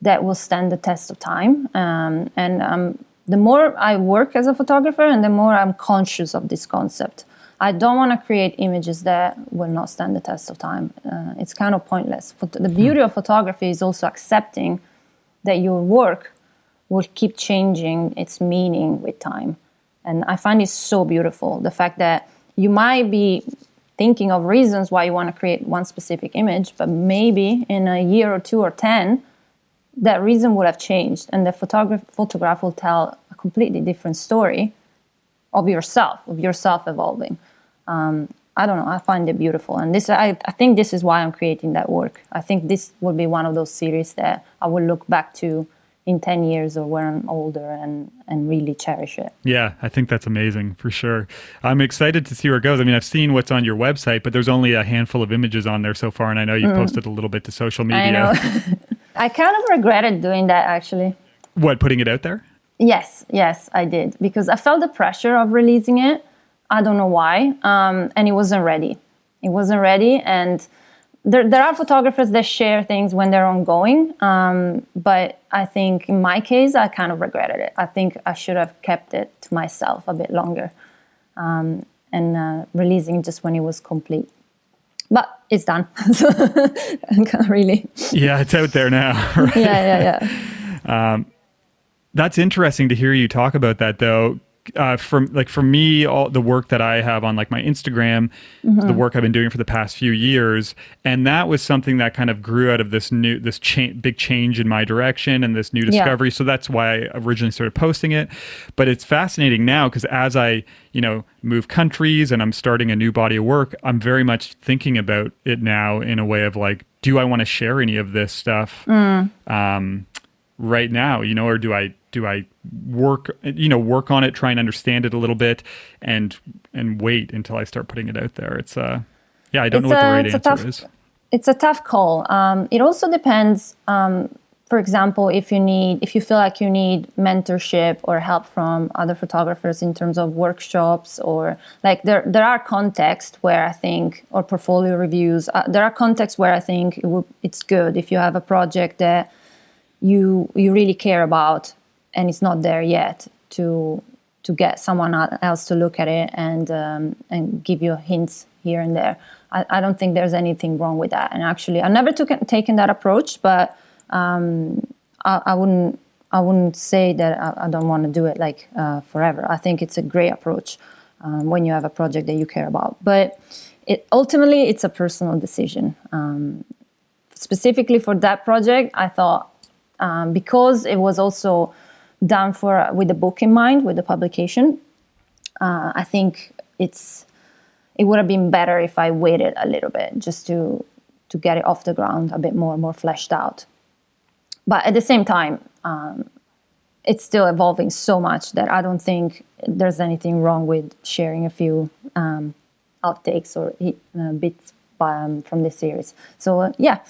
that will stand the test of time. Um, and um, the more I work as a photographer, and the more I'm conscious of this concept. I don't want to create images that will not stand the test of time. Uh, it's kind of pointless. The beauty of photography is also accepting that your work will keep changing its meaning with time. And I find it so beautiful. The fact that you might be thinking of reasons why you want to create one specific image, but maybe in a year or two or 10, that reason would have changed and the photograph, photograph will tell a completely different story of yourself, of yourself evolving. Um, I don't know. I find it beautiful, and this I, I think this is why I'm creating that work. I think this will be one of those series that I will look back to in 10 years or when I'm older and, and really cherish it. Yeah, I think that's amazing for sure. I'm excited to see where it goes. I mean, I've seen what's on your website, but there's only a handful of images on there so far. And I know you've mm. posted a little bit to social media. I know. I kind of regretted doing that actually. What, putting it out there? Yes, yes, I did. Because I felt the pressure of releasing it. I don't know why. Um, and it wasn't ready. It wasn't ready. And there, there are photographers that share things when they're ongoing, um, but I think in my case, I kind of regretted it. I think I should have kept it to myself a bit longer um, and uh, releasing just when it was complete. But it's done, so really. Yeah, it's out there now. Right? Yeah, yeah, yeah. Um, that's interesting to hear you talk about that, though, uh, from like for me, all the work that I have on like my Instagram, mm-hmm. the work I've been doing for the past few years, and that was something that kind of grew out of this new this cha- big change in my direction and this new discovery. Yeah. So that's why I originally started posting it. But it's fascinating now because as I you know move countries and I'm starting a new body of work, I'm very much thinking about it now in a way of like, do I want to share any of this stuff mm. um, right now? You know, or do I do I work you know work on it try and understand it a little bit and and wait until I start putting it out there? It's uh yeah I don't it's know what a, the right answer tough, is. It's a tough call. Um, it also depends um, for example if you need if you feel like you need mentorship or help from other photographers in terms of workshops or like there there are contexts where I think or portfolio reviews uh, there are contexts where I think it it's good if you have a project that you you really care about and it's not there yet to to get someone else to look at it and um, and give you hints here and there. I, I, don't think there's anything wrong with that. And actually, I never took taken that approach, but um, I, I, wouldn't I wouldn't say that I, I don't want to do it like uh, forever. I think it's a great approach um, when you have a project that you care about. But it, ultimately, it's a personal decision. Um, specifically for that project, I thought um, because it was also done for with the book in mind, with the publication. Uh, I think it's it would have been better if I waited a little bit just to to get it off the ground a bit more, more fleshed out. But at the same time, um, it's still evolving so much that I don't think there's anything wrong with sharing a few um, outtakes or uh, bits um, from this series. So uh, yeah,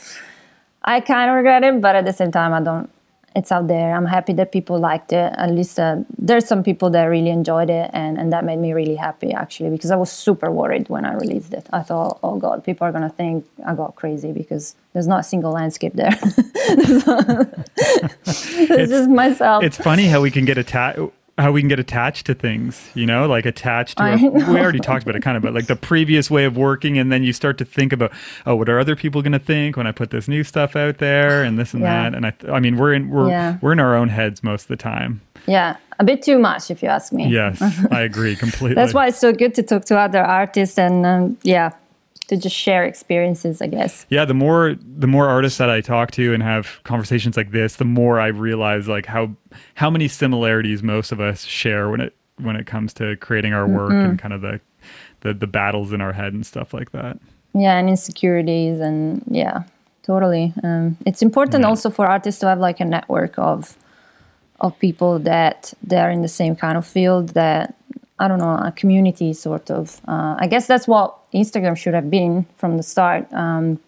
I kind of regret it, but at the same time, I don't it's out there. I'm happy that people liked it. At least uh, there's some people that really enjoyed it, and, and that made me really happy actually because I was super worried when I released it. I thought, oh god, people are gonna think I got crazy because there's not a single landscape there. it's, it's just myself. It's funny how we can get attached how we can get attached to things, you know, like attached to. Our, we already talked about it kind of, but like the previous way of working, and then you start to think about, oh, what are other people going to think when I put this new stuff out there, and this and yeah. that, and I, I mean, we're in we're yeah. we're in our own heads most of the time. Yeah, a bit too much, if you ask me. Yes, I agree completely. That's why it's so good to talk to other artists, and um, yeah, to just share experiences i guess yeah the more the more artists that i talk to and have conversations like this the more i realize like how how many similarities most of us share when it when it comes to creating our work mm-hmm. and kind of the, the the battles in our head and stuff like that yeah and insecurities and yeah totally um, it's important yeah. also for artists to have like a network of of people that they're in the same kind of field that I don't know, a community sort of. Uh, I guess that's what Instagram should have been from the start. Um,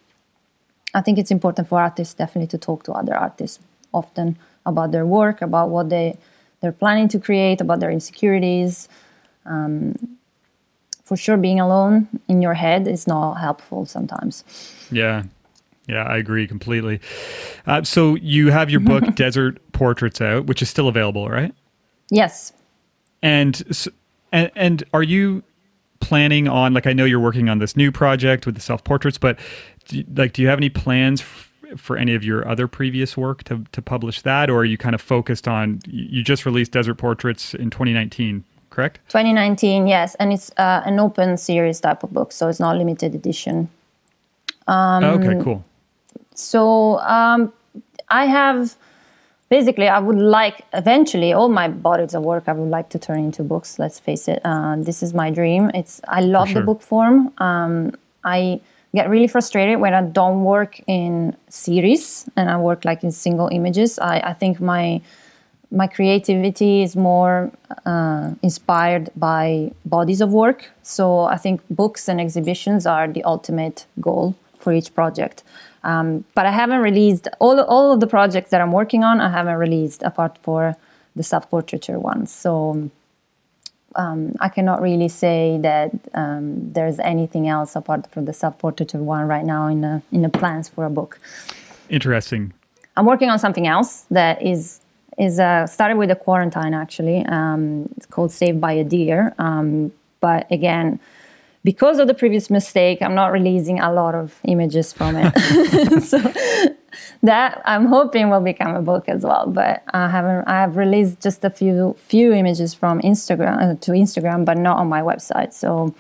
I think it's important for artists definitely to talk to other artists often about their work, about what they they're planning to create, about their insecurities. Um, for sure, being alone in your head is not helpful sometimes. Yeah, yeah, I agree completely. Uh, so you have your book Desert Portraits out, which is still available, right? Yes. And so, and, and are you planning on like I know you're working on this new project with the self portraits, but do, like do you have any plans f- for any of your other previous work to to publish that, or are you kind of focused on you just released Desert Portraits in 2019? Correct. 2019, yes, and it's uh, an open series type of book, so it's not limited edition. Um, okay, cool. So um, I have basically i would like eventually all my bodies of work i would like to turn into books let's face it uh, this is my dream it's i love sure. the book form um, i get really frustrated when I don't work in series and I work like in single images. I, I think my my creativity is more uh, inspired by bodies of work. So I think books and exhibitions are the ultimate goal for each project. Um, but I haven't released all all of the projects that I'm working on. I haven't released apart for the self portraiture ones. So um, I cannot really say that um, there's anything else apart from the self-portraiture one right now in the in the plans for a book. Interesting. I'm working on something else that is is uh, started with a quarantine actually. Um, it's called Saved by a Deer, um, but again. Because of the previous mistake, I'm not releasing a lot of images from it. so that I'm hoping will become a book as well. But I haven't. I have released just a few few images from Instagram uh, to Instagram, but not on my website. So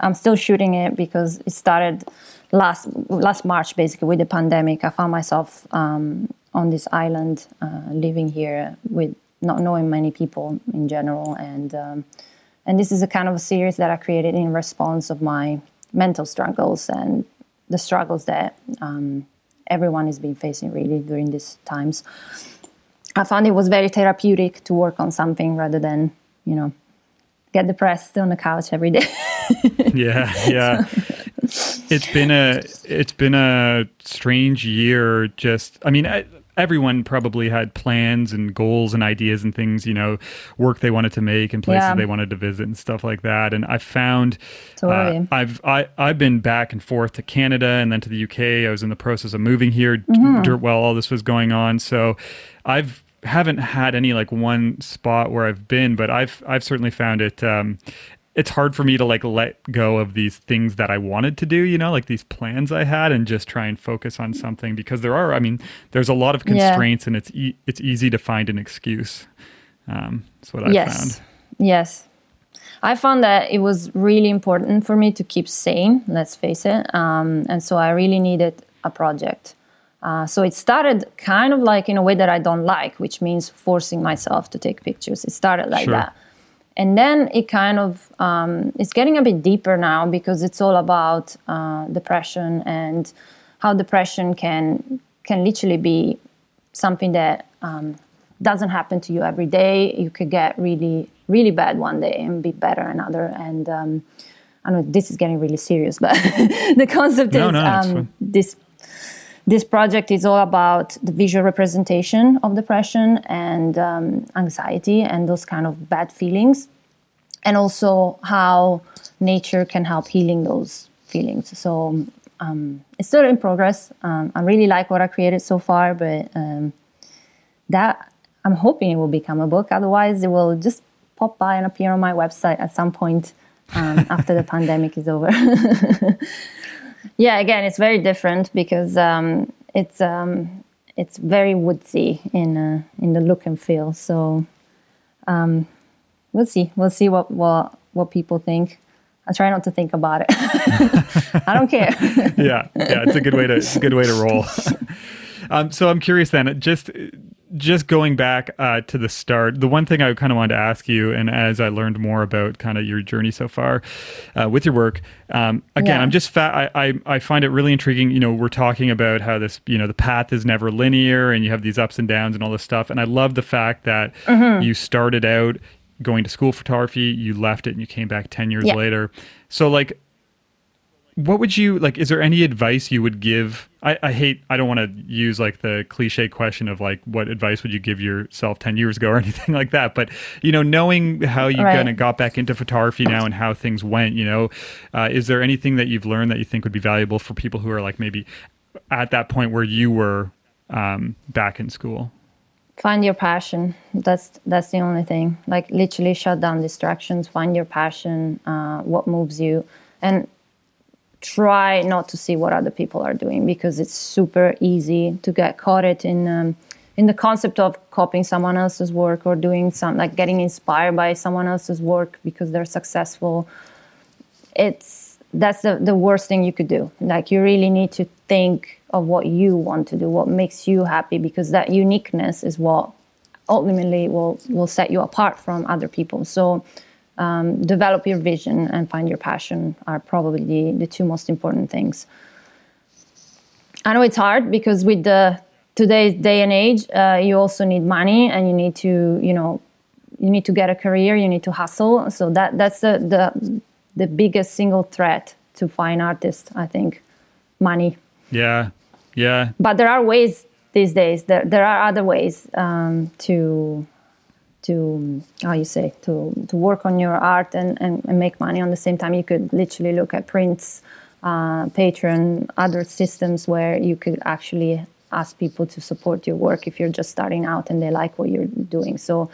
I'm still shooting it because it started last last March, basically with the pandemic. I found myself um, on this island, uh, living here with not knowing many people in general, and um, and this is a kind of a series that I created in response of my mental struggles and the struggles that um, everyone has been facing really during these times. I found it was very therapeutic to work on something rather than, you know, get depressed on the couch every day. yeah, yeah. it's been a it's been a strange year just I mean I, everyone probably had plans and goals and ideas and things, you know, work they wanted to make and places yeah. they wanted to visit and stuff like that. And I found totally. uh, I've I, I've been back and forth to Canada and then to the UK. I was in the process of moving here mm-hmm. while all this was going on. So I've haven't had any like one spot where I've been, but I've I've certainly found it um, it's hard for me to like let go of these things that I wanted to do, you know, like these plans I had and just try and focus on something because there are, I mean, there's a lot of constraints yeah. and it's e- it's easy to find an excuse. Um, that's what I yes. found. Yes. I found that it was really important for me to keep sane, let's face it. Um, and so I really needed a project. Uh, so it started kind of like in a way that I don't like, which means forcing myself to take pictures. It started like sure. that and then it kind of um, it's getting a bit deeper now because it's all about uh, depression and how depression can can literally be something that um, doesn't happen to you every day. You could get really really bad one day and be better another. And um, I know this is getting really serious, but the concept no, is no, um, this this project is all about the visual representation of depression and um, anxiety and those kind of bad feelings, and also how nature can help healing those feelings. So um, it's still in progress. Um, I really like what I created so far, but um, that I'm hoping it will become a book. Otherwise, it will just pop by and appear on my website at some point um, after the pandemic is over. yeah, again, it's very different because um, it's um, it's very woodsy in uh, in the look and feel. So um, we'll see. We'll see what what what people think. I try not to think about it. I don't care. yeah, yeah, it's a good way to good way to roll. um, so I'm curious then, just just going back uh, to the start, the one thing I kind of wanted to ask you, and as I learned more about kind of your journey so far uh, with your work, um, again, yeah. I'm just fa- I, I, I find it really intriguing. You know, we're talking about how this, you know, the path is never linear, and you have these ups and downs and all this stuff. And I love the fact that mm-hmm. you started out going to school photography, you left it, and you came back ten years yeah. later. So, like, what would you like is there any advice you would give i, I hate i don't want to use like the cliche question of like what advice would you give yourself 10 years ago or anything like that but you know knowing how you right. kind of got back into photography now and how things went you know uh, is there anything that you've learned that you think would be valuable for people who are like maybe at that point where you were um, back in school? Find your passion. That's that's the only thing. Like literally shut down distractions. Find your passion uh, what moves you. And try not to see what other people are doing because it's super easy to get caught in um, in the concept of copying someone else's work or doing some like getting inspired by someone else's work because they're successful. It's that's the, the worst thing you could do. Like you really need to think of what you want to do what makes you happy because that uniqueness is what ultimately will will set you apart from other people. So um, develop your vision and find your passion are probably the, the two most important things. I know it's hard because with the today's day and age, uh, you also need money and you need to, you know, you need to get a career, you need to hustle. So that that's the the, the biggest single threat to fine artists, I think, money. Yeah, yeah. But there are ways these days. There there are other ways um, to to how you say to to work on your art and, and, and make money on the same time. You could literally look at prints, uh, Patreon, other systems where you could actually ask people to support your work if you're just starting out and they like what you're doing. So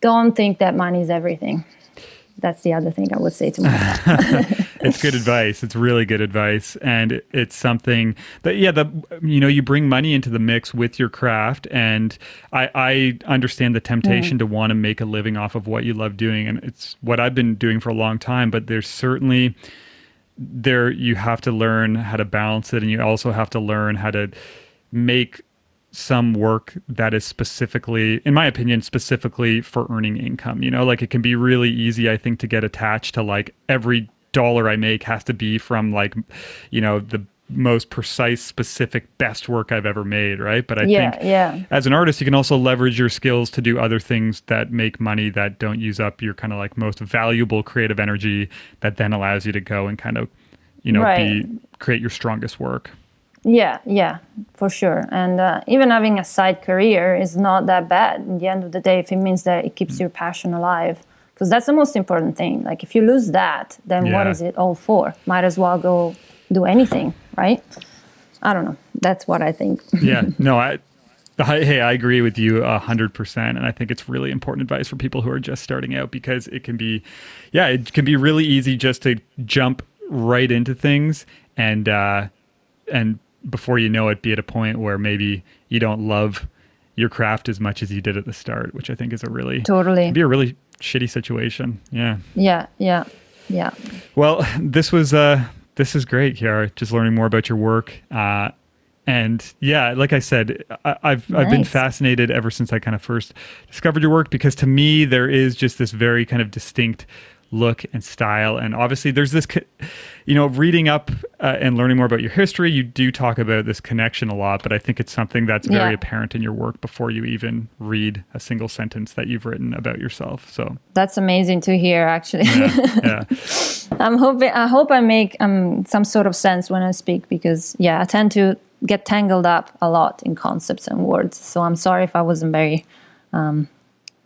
don't think that money is everything. That's the other thing I would say to myself. it's good advice. It's really good advice, and it's something that yeah, the you know you bring money into the mix with your craft, and I, I understand the temptation mm. to want to make a living off of what you love doing, and it's what I've been doing for a long time. But there's certainly there you have to learn how to balance it and you also have to learn how to make some work that is specifically in my opinion specifically for earning income you know like it can be really easy i think to get attached to like every dollar i make has to be from like you know the most precise, specific, best work I've ever made, right? But I yeah, think yeah. as an artist, you can also leverage your skills to do other things that make money that don't use up your kind of like most valuable creative energy that then allows you to go and kind of, you know, right. be create your strongest work. Yeah, yeah, for sure. And uh, even having a side career is not that bad. In the end of the day, if it means that it keeps your passion alive, because that's the most important thing. Like if you lose that, then yeah. what is it all for? Might as well go do anything, right? I don't know. That's what I think. yeah. No, I, hey, I agree with you a hundred percent, and I think it's really important advice for people who are just starting out because it can be, yeah, it can be really easy just to jump right into things and uh, and before you know it, be at a point where maybe you don't love your craft as much as you did at the start, which I think is a really totally be a really shitty situation. Yeah. Yeah. Yeah. Yeah. Well, this was uh this is great, Chiara. Just learning more about your work. Uh, and yeah, like I said, I, have nice. I've been fascinated ever since I kind of first discovered your work because to me there is just this very kind of distinct look and style. And obviously, there's this, you know, reading up uh, and learning more about your history, you do talk about this connection a lot, but I think it's something that's very yeah. apparent in your work before you even read a single sentence that you've written about yourself. So that's amazing to hear, actually. Yeah. yeah. I'm hoping, I hope I make um, some sort of sense when I speak because, yeah, I tend to get tangled up a lot in concepts and words. So I'm sorry if I wasn't very. Um,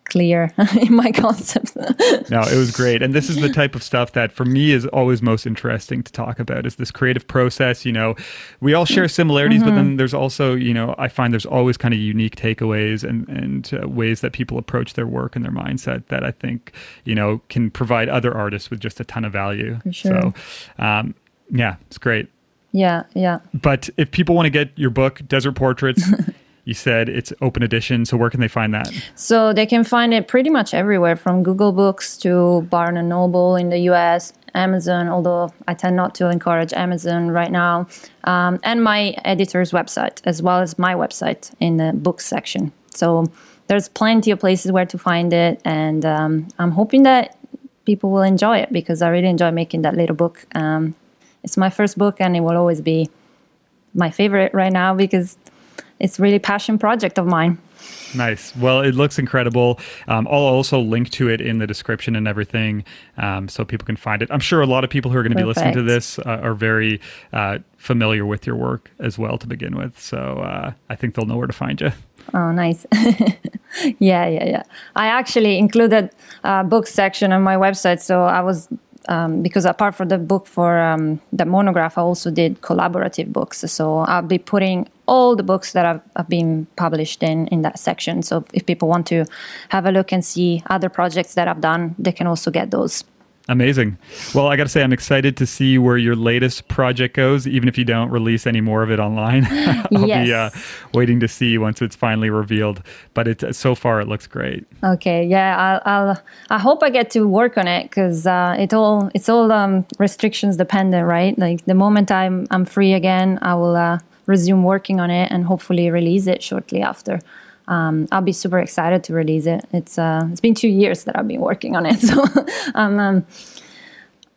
clear in my concepts. no, it was great. And this is the type of stuff that for me is always most interesting to talk about is this creative process. You know, we all share similarities, mm-hmm. but then there's also, you know, I find there's always kind of unique takeaways and, and uh, ways that people approach their work and their mindset that I think, you know, can provide other artists with just a ton of value. Sure. So, um, yeah, it's great. Yeah, yeah. But if people want to get your book, Desert Portraits, you said it's open edition so where can they find that? So they can find it pretty much everywhere from google books to barnes and noble in the us amazon although i tend not to encourage amazon right now um, and my editor's website as well as my website in the books section. So there's plenty of places where to find it and um, i'm hoping that people will enjoy it because i really enjoy making that little book. Um, it's my first book and it will always be my favorite right now because it's really passion project of mine. Nice. Well, it looks incredible. Um, I'll also link to it in the description and everything, um, so people can find it. I'm sure a lot of people who are going to be listening to this uh, are very uh, familiar with your work as well to begin with. So uh, I think they'll know where to find you. Oh, nice. yeah, yeah, yeah. I actually included a book section on my website, so I was um, because apart from the book for um, the monograph, I also did collaborative books. So I'll be putting all the books that have, have, been published in in that section. So if people want to have a look and see other projects that I've done, they can also get those. Amazing. Well, I got to say, I'm excited to see where your latest project goes, even if you don't release any more of it online. I'll yes. be uh, waiting to see once it's finally revealed. But it so far it looks great. Okay, yeah, I'll, I'll i hope I get to work on it because uh, it all it's all um, restrictions dependent, right? Like the moment I'm I'm free again, I will uh, resume working on it and hopefully release it shortly after um, I'll be super excited to release it. It's uh, it's been two years that I've been working on it, so um, um,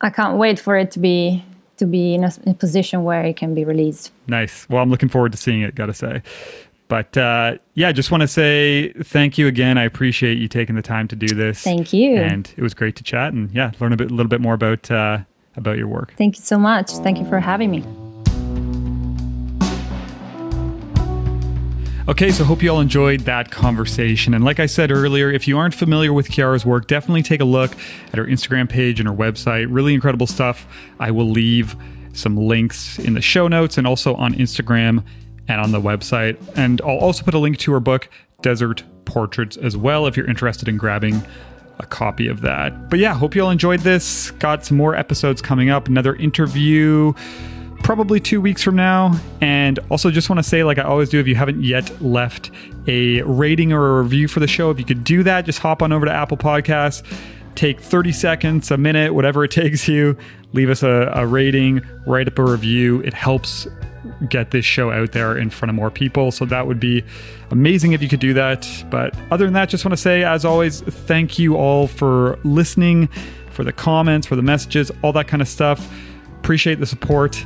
I can't wait for it to be to be in a, in a position where it can be released. Nice. Well, I'm looking forward to seeing it. Got to say. But uh, yeah, just want to say thank you again. I appreciate you taking the time to do this. Thank you. And it was great to chat and yeah, learn a bit, a little bit more about uh, about your work. Thank you so much. Thank you for having me. Okay, so hope you all enjoyed that conversation. And like I said earlier, if you aren't familiar with Chiara's work, definitely take a look at her Instagram page and her website. Really incredible stuff. I will leave some links in the show notes and also on Instagram and on the website. And I'll also put a link to her book, Desert Portraits, as well, if you're interested in grabbing a copy of that. But yeah, hope you all enjoyed this. Got some more episodes coming up, another interview probably two weeks from now. And also, just want to say, like I always do, if you haven't yet left a rating or a review for the show, if you could do that, just hop on over to Apple Podcasts, take 30 seconds, a minute, whatever it takes you, leave us a, a rating, write up a review. It helps get this show out there in front of more people. So that would be amazing if you could do that. But other than that, just want to say, as always, thank you all for listening, for the comments, for the messages, all that kind of stuff. Appreciate the support